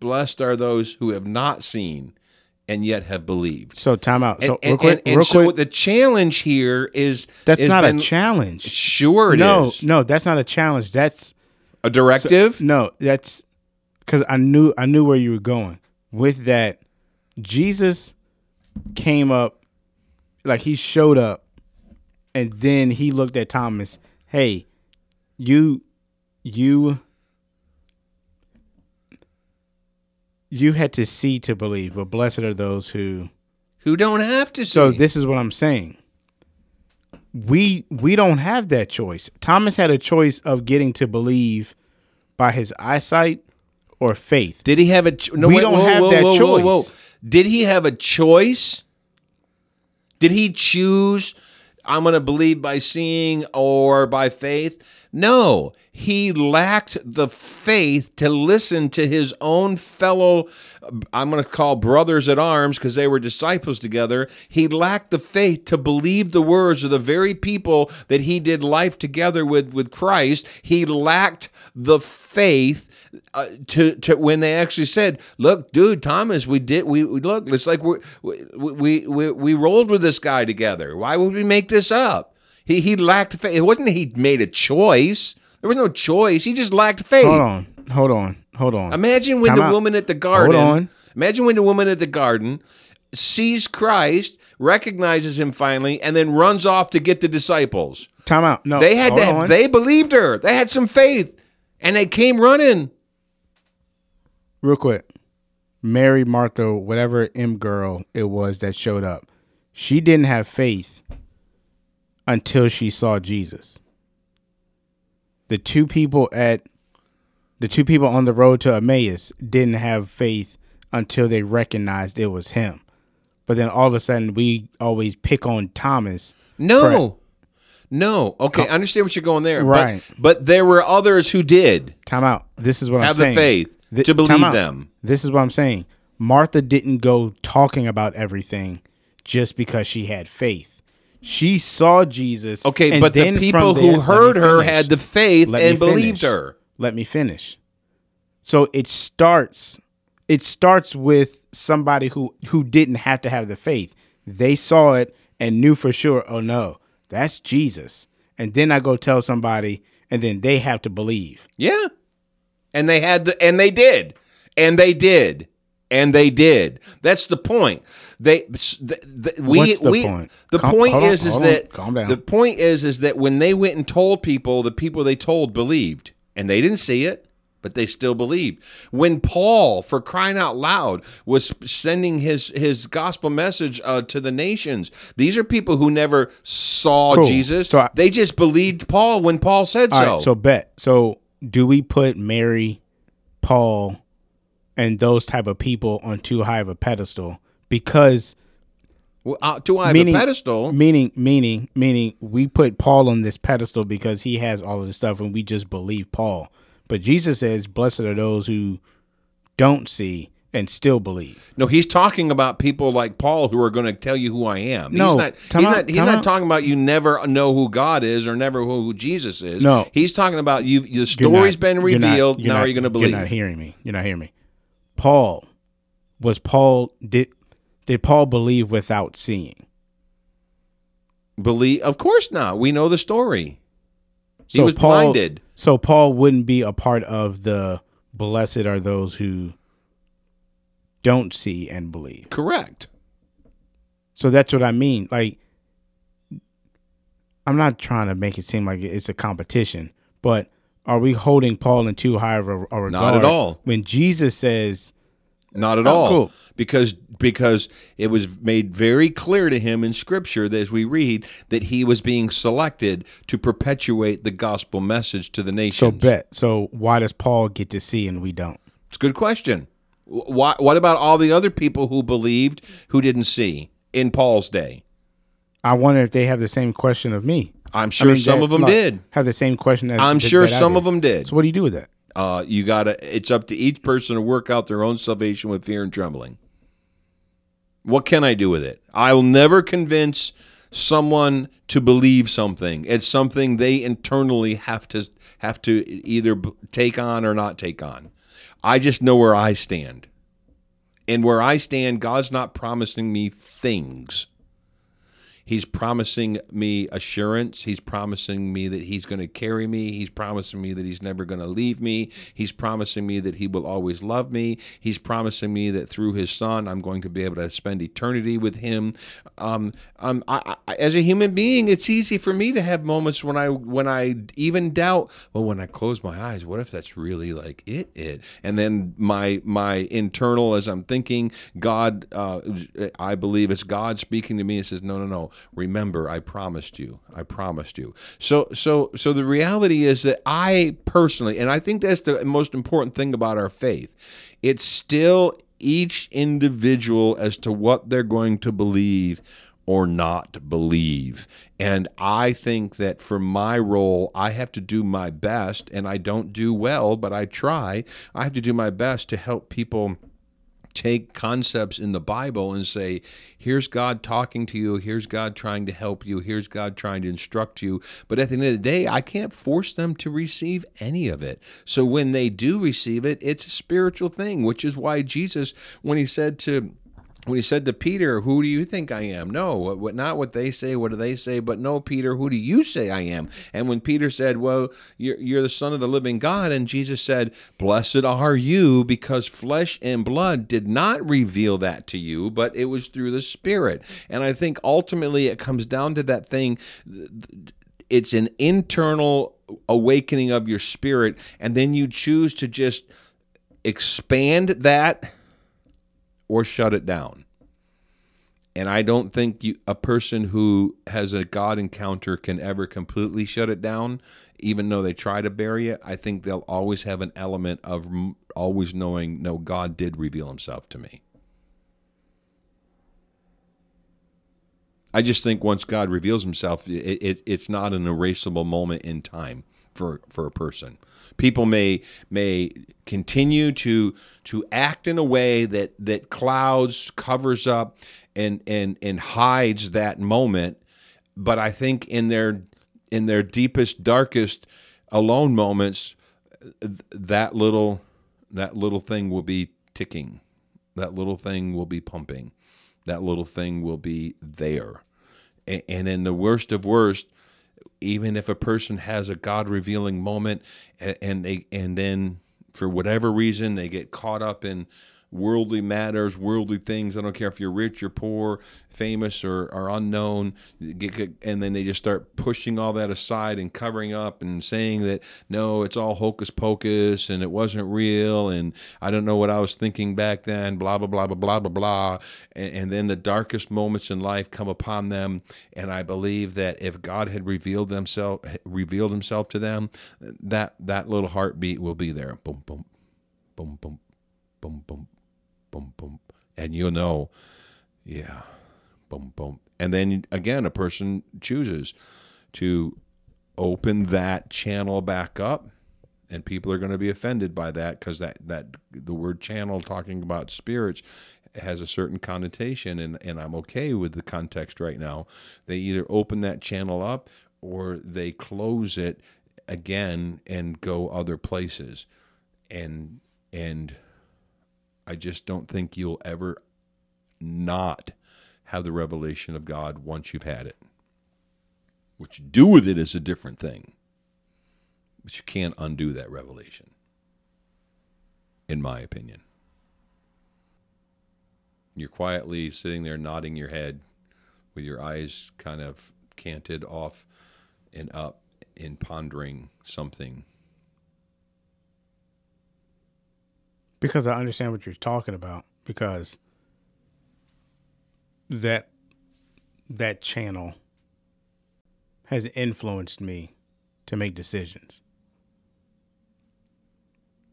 Blessed are those who have not seen and yet have believed. So time out. So And, real quick, and, and real so quick. the challenge here is That's not been- a challenge. Sure, it is no, no, that's not a challenge. That's a directive. no, that's because I knew I knew where you were going with that. Jesus came up, like he showed up, and then he looked at Thomas. Hey, you, you, you had to see to believe, but blessed are those who. who don't have to see. So this is what I'm saying. We we don't have that choice. Thomas had a choice of getting to believe by his eyesight or faith. Did he have a? Ch- no, We wait, don't whoa, have whoa, that whoa. choice. Did he have a choice? Did he choose? I'm going to believe by seeing or by faith. No, he lacked the faith to listen to his own fellow. I'm going to call brothers at arms because they were disciples together. He lacked the faith to believe the words of the very people that he did life together with with Christ. He lacked the faith uh, to to when they actually said, "Look, dude, Thomas, we did we, we look. It's like we we we we rolled with this guy together. Why would we make this up?" He he lacked faith. It wasn't that he made a choice. There was no choice. He just lacked faith. Hold on, hold on, hold on. Imagine when Time the out. woman at the garden. Hold on. Imagine when the woman at the garden sees Christ, recognizes him finally, and then runs off to get the disciples. Time out. No, They had on. They believed her. They had some faith, and they came running. real quick. Mary, Martha, whatever M girl it was that showed up, she didn't have faith until she saw Jesus. The two people at the two people on the road to Emmaus didn't have faith until they recognized it was him. But then all of a sudden we always pick on Thomas. No. No. Okay, I understand what you're going there. but- Right. But, there were others who did Time out. This is what I'm saying. have the faith Thi- to believe them. This is what I'm saying. Martha didn't go talking about everything just because she had faith. She saw Jesus. Okay, and but the then people there- who heard her had the faith Let and believed her. Let me finish. So it starts it starts with somebody who who didn't have to have the faith. They saw it and knew for sure, oh no, that's Jesus. And then I go tell somebody and then they have to believe. Yeah. And they had to, and they did. And they did. And they did. That's the point. They th- th- we What's the we point? the Calm- point on, is is on. that Calm down. the point is is that when they went and told people, the people they told believed. And they didn't see it, but they still believed. When Paul, for crying out loud, was sending his his gospel message uh, to the nations, these are people who never saw Cool. Jesus. So I- they just believed Paul when Paul said so. right, so bet. So do we put Mary, Paul, and those type of people on too high of a pedestal? Because Well, uh, to I meaning have a pedestal. Meaning, meaning, meaning, we put Paul on this pedestal because he has all of this stuff, and we just believe Paul. But Jesus says, "Blessed are those who don't see and still believe." No, he's talking about people like Paul who are going to tell you who I am. No, he's not. He's not, he's not talking about you never know who God is or never who who Jesus is. No. he's talking about you. The story's not- been you're not- revealed. you're now are you going to believe? You're not hearing me. You're not hearing me. Paul was Paul did did Paul believe without seeing? Believe? Of course not. We know the story. He So was Paul, blinded. So Paul wouldn't be a part of the blessed are those who don't see and believe. Correct. So that's what I mean. Like, I'm not trying to make it seem like it's a competition, but are we holding Paul in too high of a, a regard? Not at all. When Jesus says, Not at Oh, all. cool. Because because it was made very clear to him in Scripture that as we read that he was being selected to perpetuate the gospel message to the nations. so bet. So why does Paul get to see and we don't? It's a good question. Why, what about all the other people who believed who didn't see in Paul's day? I wonder if they have the same question of me. I'm I sure mean, some that- of them look, did. Have the same question as I'm that- sure that some of them did. So what do you do with that? Uh, you gotta. It's up to each person to work out their own salvation with fear and trembling. What can I do with it? I will never convince someone to believe something. It's something they internally have to have to either take on or not take on. I just know where I stand. And where I stand, God's not promising me things. He's promising me assurance. He's promising me that he's going to carry me. He's promising me that he's never going to leave me. He's promising me that he will always love me. He's promising me that through his son, I'm going to be able to spend eternity with him. Um, um, I, I, as a human being, it's easy for me to have moments when I when I even doubt. Well, when I close my eyes, what if that's really like it? It and then my my internal as I'm thinking, God, uh, I believe it's God speaking to me and says, no, no, no. Remember, I promised you. I promised you. So, so, so the reality is that I personally, and I think that's the most important thing about our faith, it's still each individual as to what they're going to believe or not believe. And I think that for my role, I have to do my best, and I don't do well, but I try. I have to do my best to help people take concepts in the Bible and say, here's God talking to you, here's God trying to help you, here's God trying to instruct you. But at the end of the day, I can't force them to receive any of it. So when they do receive it, it's a spiritual thing, which is why Jesus, when he said to when he said to Peter, "Who do you think I am?" No, what, what, not what they say. What do they say? But no, Peter, who do you say I am? And when Peter said, "Well, you're, you're the Son of the Living God," and Jesus said, "Blessed are you, because flesh and blood did not reveal that to you, but it was through the Spirit." And I think ultimately it comes down to that thing. It's an internal awakening of your spirit, and then you choose to just expand that or shut it down. And I don't think you, a person who has a God encounter can ever completely shut it down, even though they try to bury it. I think they'll always have an element of always knowing, no, God did reveal himself to me. I just think once God reveals himself, it, it, it's not an erasable moment in time. For for a person. People may may continue to to act in a way that that clouds covers up and and and hides that moment, but I think in their in their deepest darkest alone moments that little that little thing will be ticking. That little thing will be pumping. That little thing will be there. And, and in the worst of worst, even if a person has a God revealing moment and, and they and then for whatever reason they get caught up in worldly matters, worldly things. I don't care if you're rich or poor, famous or, or unknown. And then they just start pushing all that aside and covering up and saying that, no, it's all hocus pocus and it wasn't real. And I don't know what I was thinking back then, blah, blah, blah, blah, blah, blah, blah. And, and then the darkest moments in life come upon them. And I believe that if God had revealed himself, revealed himself to them, that, that little heartbeat will be there. Boom, boom, boom, boom, boom, boom boom, boom, and you'll know, yeah, boom, boom. And then again, a person chooses to open that channel back up, and people are going to be offended by that because that that the word channel talking about spirits has a certain connotation, and and I'm okay with the context right now. They either open that channel up or they close it again and go other places, and and I just don't think you'll ever not have the revelation of God once you've had it. What you do with it is a different thing. But you can't undo that revelation, in my opinion. You're quietly sitting there nodding your head with your eyes kind of canted off and up in pondering something because I understand what you're talking about because that that channel has influenced me to make decisions.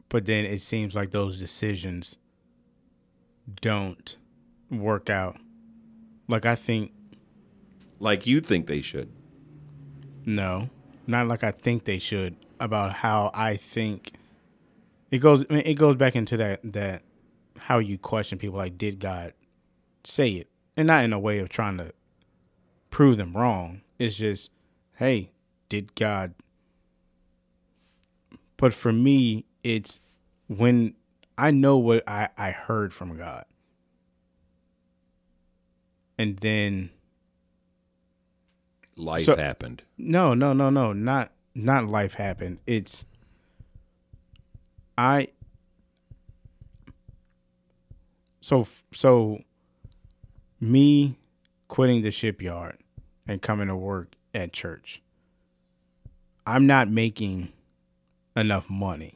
But then it seems like those decisions don't work out. Like I think like you think they should. No, not like I think they should about how I think it goes I mean, it goes back into that that how you question people like did God say it? And not in a way of trying to prove them wrong. It's just hey did God? But for me it's when I know what I I heard from God. And then life so, happened. No no no no not not life happened. It's I so so me quitting the shipyard and coming to work at church. I'm not making enough money.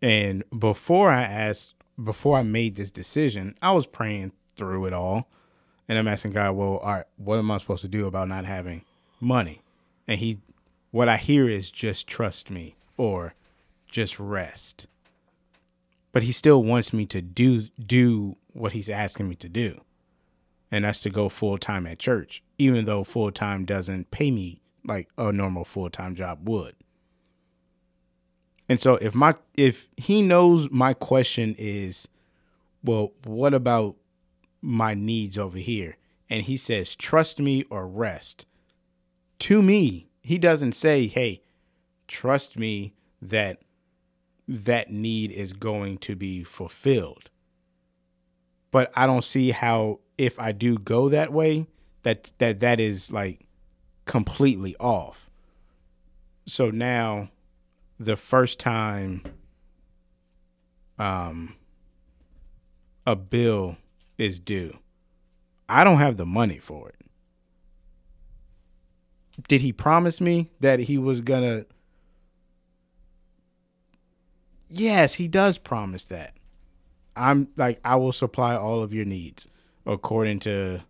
And before I asked before I made this decision, I was praying through it all. And I'm asking God, well, all right, what am I supposed to do about not having money? And he what I hear is just trust me or just rest. But he still wants me to do do what he's asking me to do. And that's to go full time at church, even though full time doesn't pay me like a normal full time job would. And so if my if he knows my question is, well, what about my needs over here? And he says, trust me or rest. To me, he doesn't say, hey, trust me that that need is going to be fulfilled. But I don't see how if I do go that way that that that is like completely off. So now the first time um a bill is due. I don't have the money for it. Did he promise me that he was going to Yes, he does promise that. I'm like, I will supply all of your needs according to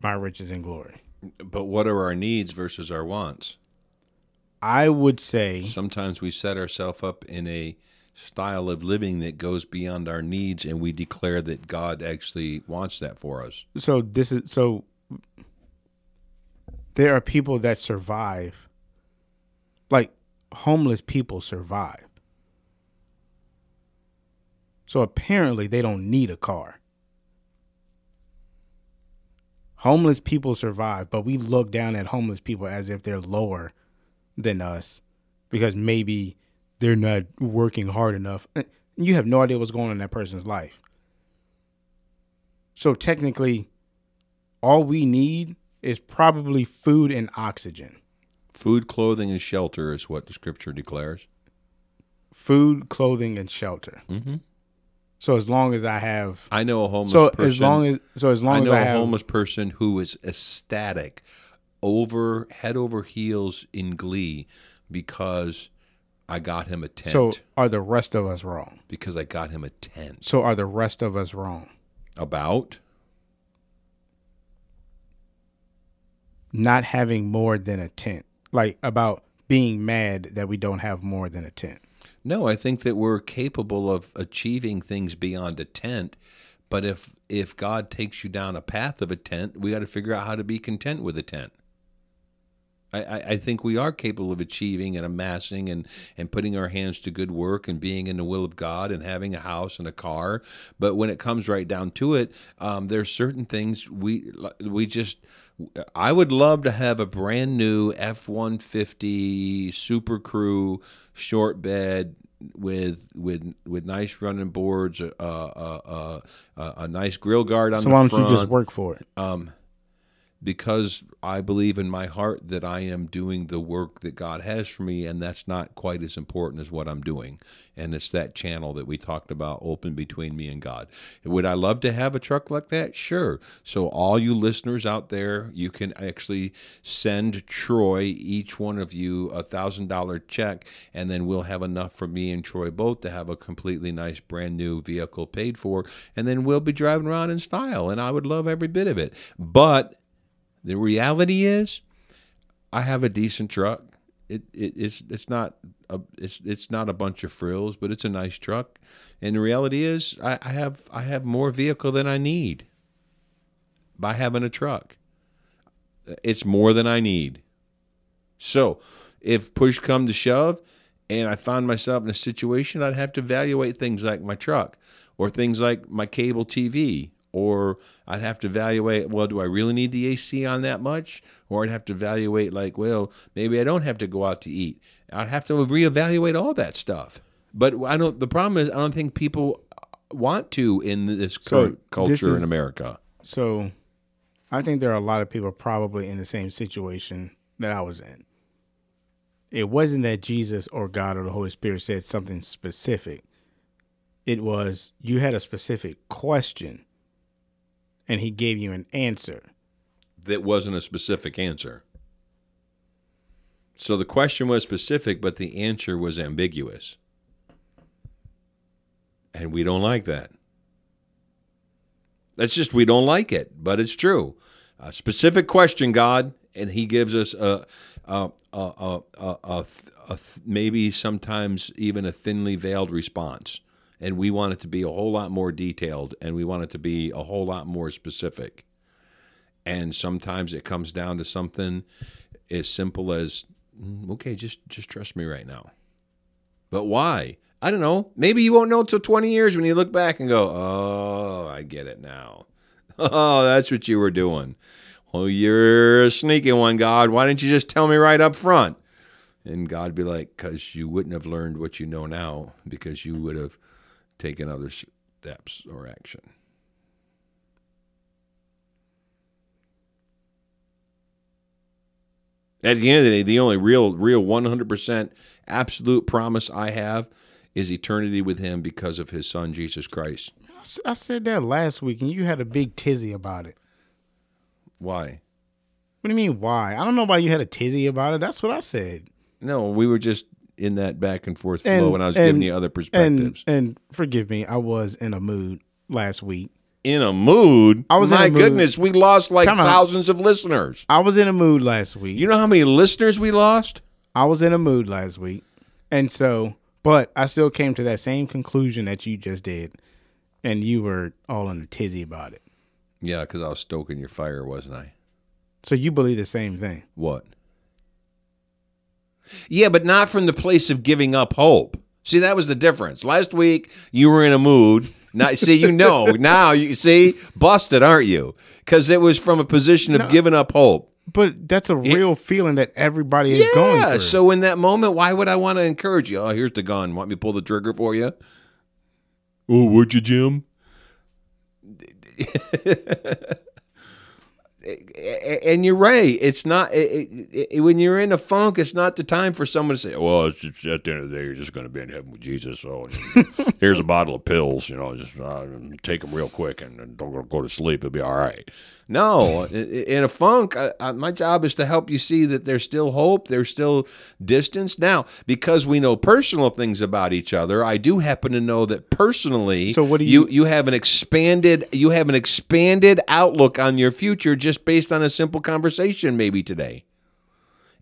my riches and glory. But what are our needs versus our wants? I would say sometimes we set ourselves up in a style of living that goes beyond our needs and we declare that God actually wants that for us. So this is so there are people that survive like homeless people survive. So apparently they don't need a car. Homeless people survive, but we look down at homeless people as if they're lower than us because maybe they're not working hard enough. You have no idea what's going on in that person's life. So technically, all we need is probably food and oxygen. Food, clothing, and shelter is what the scripture declares. Food, clothing, and shelter. Mm-hmm. So as long as I have, I know a homeless so person. as long as, so as long I as know I a have, homeless person who is ecstatic, over head over heels in glee, because I got him a tent. so are the rest of us wrong? because I got him a tent. So are the rest of us wrong? About Not having more than a tent, like about being mad that we don't have more than a tent. No, I think that we're capable of achieving things beyond a tent. But if if God takes you down a path of a tent, we got to figure out how to be content with a tent. I, I, I think we are capable of achieving and amassing and, and putting our hands to good work and being in the will of God and having a house and a car. But when it comes right down to it, um, there's certain things we we just. I would love to have a brand new F one fifty Super Crew short bed with with with nice running boards, a a, a, a, a nice grill guard on So the why don't front you just work for it? um, because I believe in my heart that I am doing the work that God has for me, and that's not quite as important as what I'm doing. And it's that channel that we talked about open between me and God. Would I love to have a truck like that? Sure. So, all you listeners out there, you can actually send Troy, each one of you, a thousand dollar check, and then we'll have enough for me and Troy both to have a completely nice brand new vehicle paid for, and then we'll be driving around in style. And I would love every bit of it. But the reality is, I have a decent truck. It, it it's it's not a it's it's not a bunch of frills, but it's a nice truck. And the reality is, I, I have I have more vehicle than I need by having a truck. It's more than I need. So, if push come to shove, and I found myself in a situation, I'd have to evaluate things like my truck, or things like my cable TV, or I'd have to evaluate, well, do I really need the AC on that much? Or I'd have to evaluate, like, well, maybe I don't have to go out to eat. I'd have to reevaluate all that stuff. But I don't. The problem is, I don't think people want to in this So, current culture this is- in America. So I think there are a lot of people probably in the same situation that I was in. It wasn't that Jesus or God or the Holy Spirit said something specific. It was you had a specific question and he gave you an answer. that wasn't a specific answer. So the question was specific, but the answer was ambiguous. And we don't like that. That's just, we don't like it, but it's true. A specific question, God, and He gives us a, a, a, a, a, maybe sometimes even a thinly veiled response. And we want it to be a whole lot more detailed and we want it to be a whole lot more specific. And sometimes it comes down to something as simple as "Mm, okay just just trust me right now. But why? I don't know. Maybe you won't know until 20 years when you look back and go oh i get it now. Oh that's what you were doing. Well you're a sneaky one god. Why didn't you just tell me right up front? And god be like because you wouldn't have learned what you know now because you would have taken other steps or action At the end of the day, the only real, real 100% absolute promise I have is eternity with Him because of His Son, Jesus Christ. I said that last week and you had a big tizzy about it. Why? What do you mean why? I don't know why you had a tizzy about it. That's what I said. No, we were just in that back and forth And- flow when I was and- giving you other perspectives. and forgive me, I was in a mood last week. in a mood? I was in My a mood. goodness, we lost like Time out. thousands of listeners. I was in a mood last week. You know how many listeners we lost? I was in a mood last week. And so, but I still came to that same conclusion that you just did. And you were all in a tizzy about it. Yeah, because I was stoking your fire, wasn't I? So you believe the same thing. What? Yeah, but not from the place of giving up hope. See, that was the difference. Last week you were in a mood. Now, see, you know now. You see, busted, aren't you? Because it was from a position of giving up hope. But that's a real feeling that everybody is going Yeah. through. So in that moment, why would I want to encourage you? Oh, here's the gun. Want me to pull the trigger for you? Oh, would you, Jim? And you're right. It's not it, it, it- when you're in a funk. It's not the time for someone to say, "Well, just, at the end of the day, you're just going to be in heaven with Jesus." So here's a bottle of pills. You know, just uh, take them real quick and, and don't go to sleep. It'll be all right. No, in a funk, I, I, my job is to help you see that there's still hope. There's still distance. Now, because we know personal things about each other, I do happen to know that personally. So what do you you- you have an expanded you have an expanded outlook on your future just based on a simple conversation maybe today.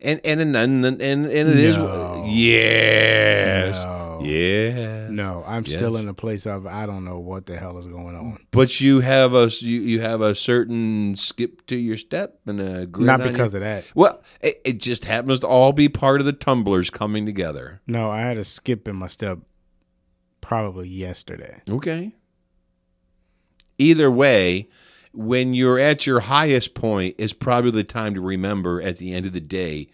And and and and and, and it is No. yes. No. Yes. no, I'm still in a place of I don't know what the hell is going on. But you have a you, you have a certain skip to your step and a Not on your- because of that. Well, it, it just happens to all be part of the tumblers coming together. No, I had a skip in my step probably yesterday. Okay. Either way, when you're at your highest point, is probably the time to remember at the end of the day,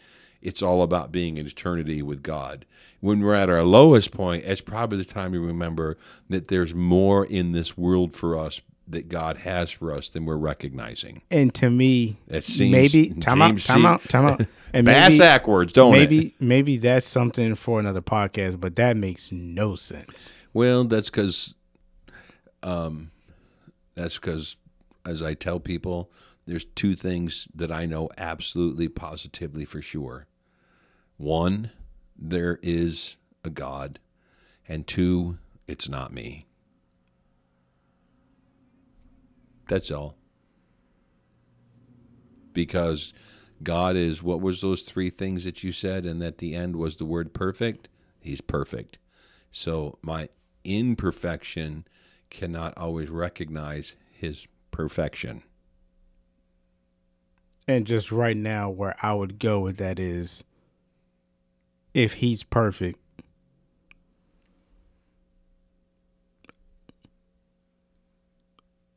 it's all about being in eternity with God. When we're at our lowest point, it's probably the time to remember that there's more in this world for us that God has for us than we're recognizing. And to me, It seems maybe time out, time out, time out. And Bass maybe, backwards, don't it? maybe maybe that's something for another podcast, but that makes no sense. Well, that's because, um, that's because, as I tell people, there's two things that I know absolutely, positively for sure. One, there is a God, and two, it's not me. That's all. Because God is what was those three things that you said, and at the end was the word perfect? He's perfect. So my imperfection cannot always recognize his perfection. And just right now, where I would go with that is if he's perfect,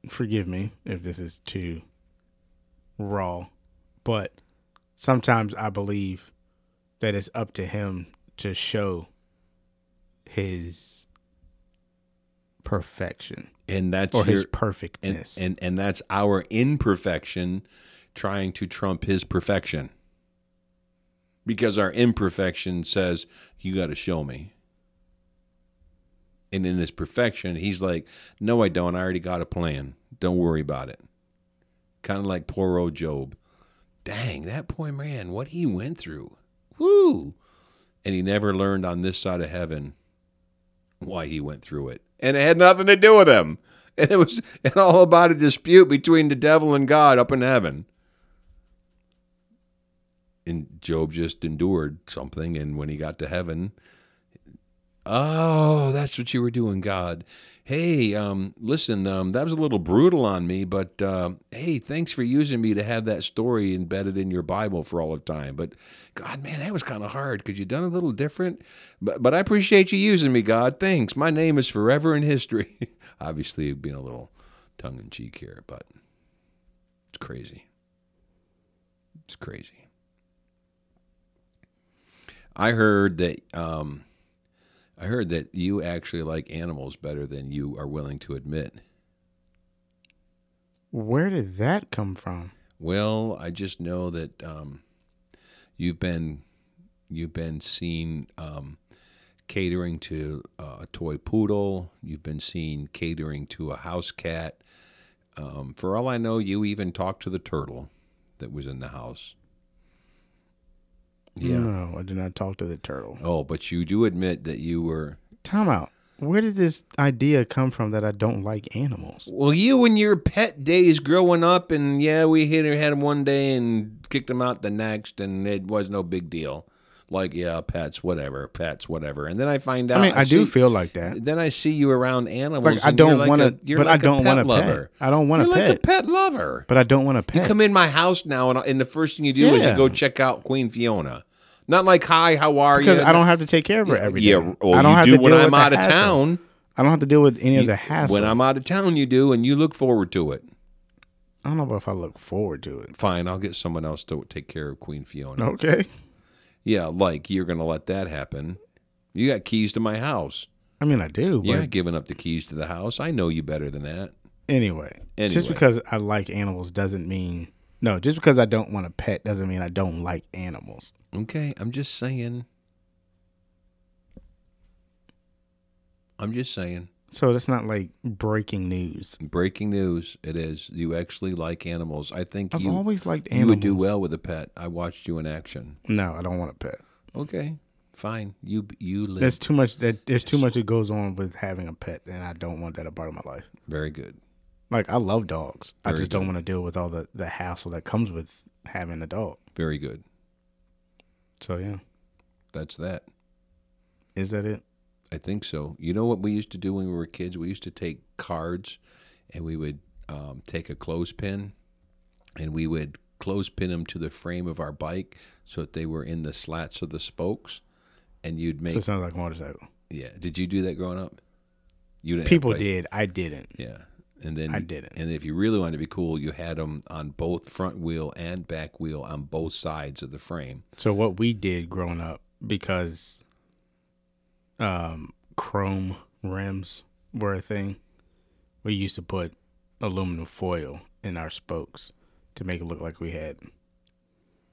forgive me if this is too raw, but sometimes I believe that it's up to him to show his perfection And that's or his your- and, perfectness. and and that's our imperfection trying to trump his perfection. Because our imperfection says, You got to show me. And in his perfection, he's like, No, I don't. I already got a plan. Don't worry about it. Kind of like poor old Job. Dang, that poor man, what he went through. Woo! And he never learned on this side of heaven why he went through it. And it had nothing to do with him. And it was all about a dispute between the devil and God up in heaven. And Job just endured something, and when he got to heaven, oh, that's what you were doing, God. Hey, um, listen, um, that was a little brutal on me, but uh, hey, thanks for using me to have that story embedded in your Bible for all of time. But God, man, that was kind of hard. Could you done a little different? But but I appreciate you using me, God. Thanks. My name is forever in history. Obviously, being a little tongue in cheek here, but it's crazy. It's crazy. I heard that um, I heard that you actually like animals better than you are willing to admit. Where did that come from? Well, I just know that um, you've been you've been seen um, catering to uh, a toy poodle. You've been seen catering to a house cat. Um, for all I know, you even talked to the turtle that was in the house. Yeah. No, I did not talk to the turtle. Oh, but you do admit that you were Time out. Where did this idea come from that I don't like animals? Well, you and your pet days growing up, and yeah, we hit her head one day and kicked him out the next, and it was no big deal. Like, yeah, pets, whatever, pets, whatever. And then I find out. I mean, I, do see- feel like that. Then I see you around animals. Like I don't like want to, you're but like I don't a want pet to lover. pet. I don't want You're to like pet, a pet lover. but I don't want to You pet. come in my house now, and, and the first thing you do is you go check out Queen Fiona. Not like hi, how are because you? Because I don't have to take care of her every day. Yeah, well, I don't you have do to when deal I'm with out of hassle. town. I don't have to deal with any of the hassle. When I'm out of town, you do, and you look forward to it. I don't know if I look forward to it. Fine, I'll get someone else to take care of Queen Fiona. Okay. Yeah, like you're gonna let that happen. You got keys to my house. I mean, I do, but You're not giving up the keys to the house. I know you better than that. anyway, just because I like animals doesn't mean no. Just because I don't want a pet doesn't mean I don't like animals. Okay, I'm just saying. I'm just saying. So that's not like breaking news. Breaking news. It is. You actually like animals. I think I've you, always liked animals. you would do well with a pet. I watched you in action. No, I don't want a pet. Okay, fine. You you live. There's too much that there's too much that goes on with having a pet, and I don't want that a part of my life. Very good. Like I love dogs. I Very just don't want to deal with all the the hassle that comes with having a dog. Very good. So yeah, That's that. is that it? I think so. You know what we used to do when we were kids? We used to take cards and we would um, take a clothespin and we would clothespin them to the frame of our bike so that they were in the slats of the spokes. And you'd make, So it sounds like a motorcycle. yeah. Did you do that growing up? You didn't People did. I didn't. Yeah. And then I didn't. And if you really wanted to be cool, you had them on both front wheel and back wheel on both sides of the frame. So what we did growing up because um chrome rims were a thing, we used to put aluminum foil in our spokes to make it look like we had.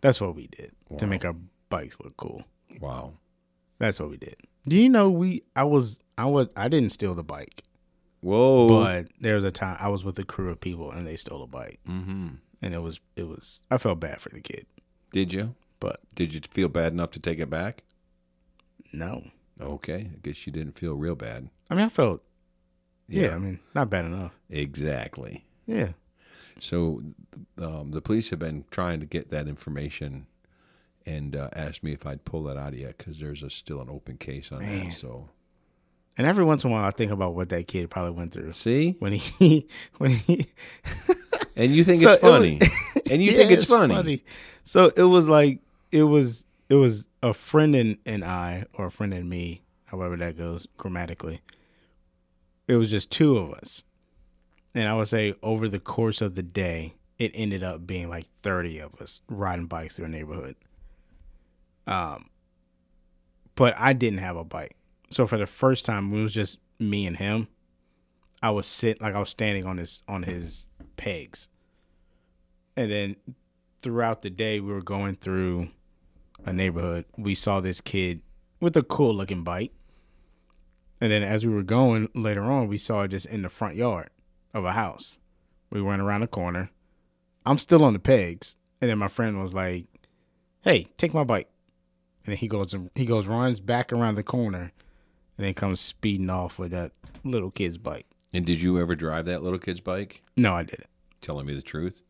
That's what we did to make our bikes look cool. Wow. That's what we did. Do you know we I was I was I didn't steal the bike, Whoa. but there was a time I was with a crew of people and they stole a bike. mm-hmm. And it was it was I felt bad for the kid. Did you? But Did you feel bad enough to take it back? no. Okay, I guess you didn't feel real bad. I mean I felt yeah, I mean, not bad enough. exactly. Yeah. So um, the police have been trying to get that information and uh, asked me if I'd pull that out of you because there's a, still an open case on Man. that. So And every once in a while, I think about what that kid probably went through see, when he when he. and you think So it's it was- funny, and you Yeah, think it's, funny. So it was like it was it was a friend and, and I or a friend and me, however that goes grammatically. It was just two of us, and I would say over the course of the day, it ended up being like thirty of us riding bikes through a neighborhood. Um, but I didn't have a bike, so for the first time, it was just me and him. I was sit like I was standing on his on his pegs, and then throughout the day we were going through a neighborhood. We saw this kid with a cool looking bike. And then as we were going later on, we saw it just in the front yard of a house. We went around the corner. I'm still on the pegs. And then my friend was like, Hey, take my bike. And then he goes he goes runs back around the corner and then comes speeding off with that little kid's bike. And did you ever drive that little kid's bike? No, I didn't. Telling me the truth.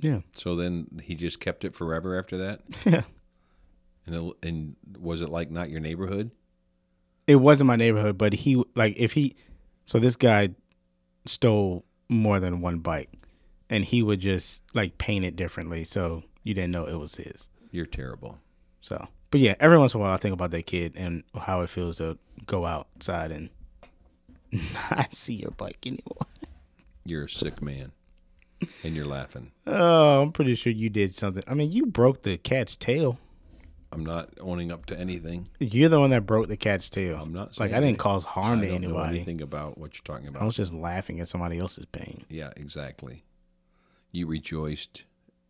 Yeah. So then he just kept it forever after that. Yeah. And it, and was it like not your neighborhood? it wasn't my neighborhood, but he like if he so this guy stole more than one bike and he would just like paint it differently so you didn't know it was his. You're terrible. So but yeah, every once in a while I think about that kid and how it feels to go outside and not see your bike anymore. You're a sick man, and you're laughing. Oh, I'm pretty sure you did something. I mean, you broke the cat's tail. I'm not owning up to anything. You're the one that broke the cat's tail. I'm not like I didn't anything. cause harm I to anybody. anything about what you're talking about? I was just laughing at somebody else's pain. Yeah, exactly. You rejoiced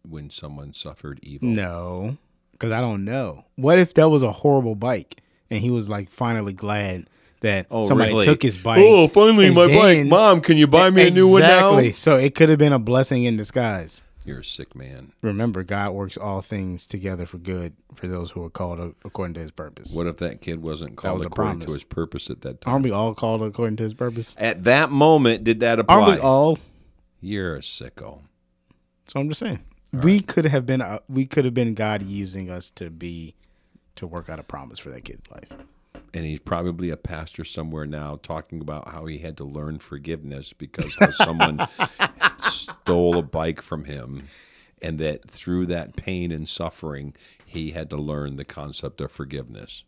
when someone suffered evil. No, because I don't know. What if that was a horrible bike and he was like finally glad that Oh, somebody really? took his bike? Oh, finally, and my bike. Mom, can you buy me a new one now? Exactly. So it could have been a blessing in disguise. You're a sick man. Remember, God works all things together for good for those who are called according to His purpose. What if that kid wasn't called was according to his purpose at that time? Aren't we all called according to His purpose? At that moment, did that apply? Aren't we all? You're a sicko. So I'm just saying, we could have been uh, we could have been God using us to be to work out a promise for that kid's life. And he's probably a pastor somewhere now talking about how he had to learn forgiveness because someone stole a bike from him. and that through that pain and suffering, he had to learn the concept of forgiveness.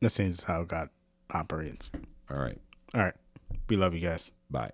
That seems how God operates. All right. All right. We love you guys. Bye.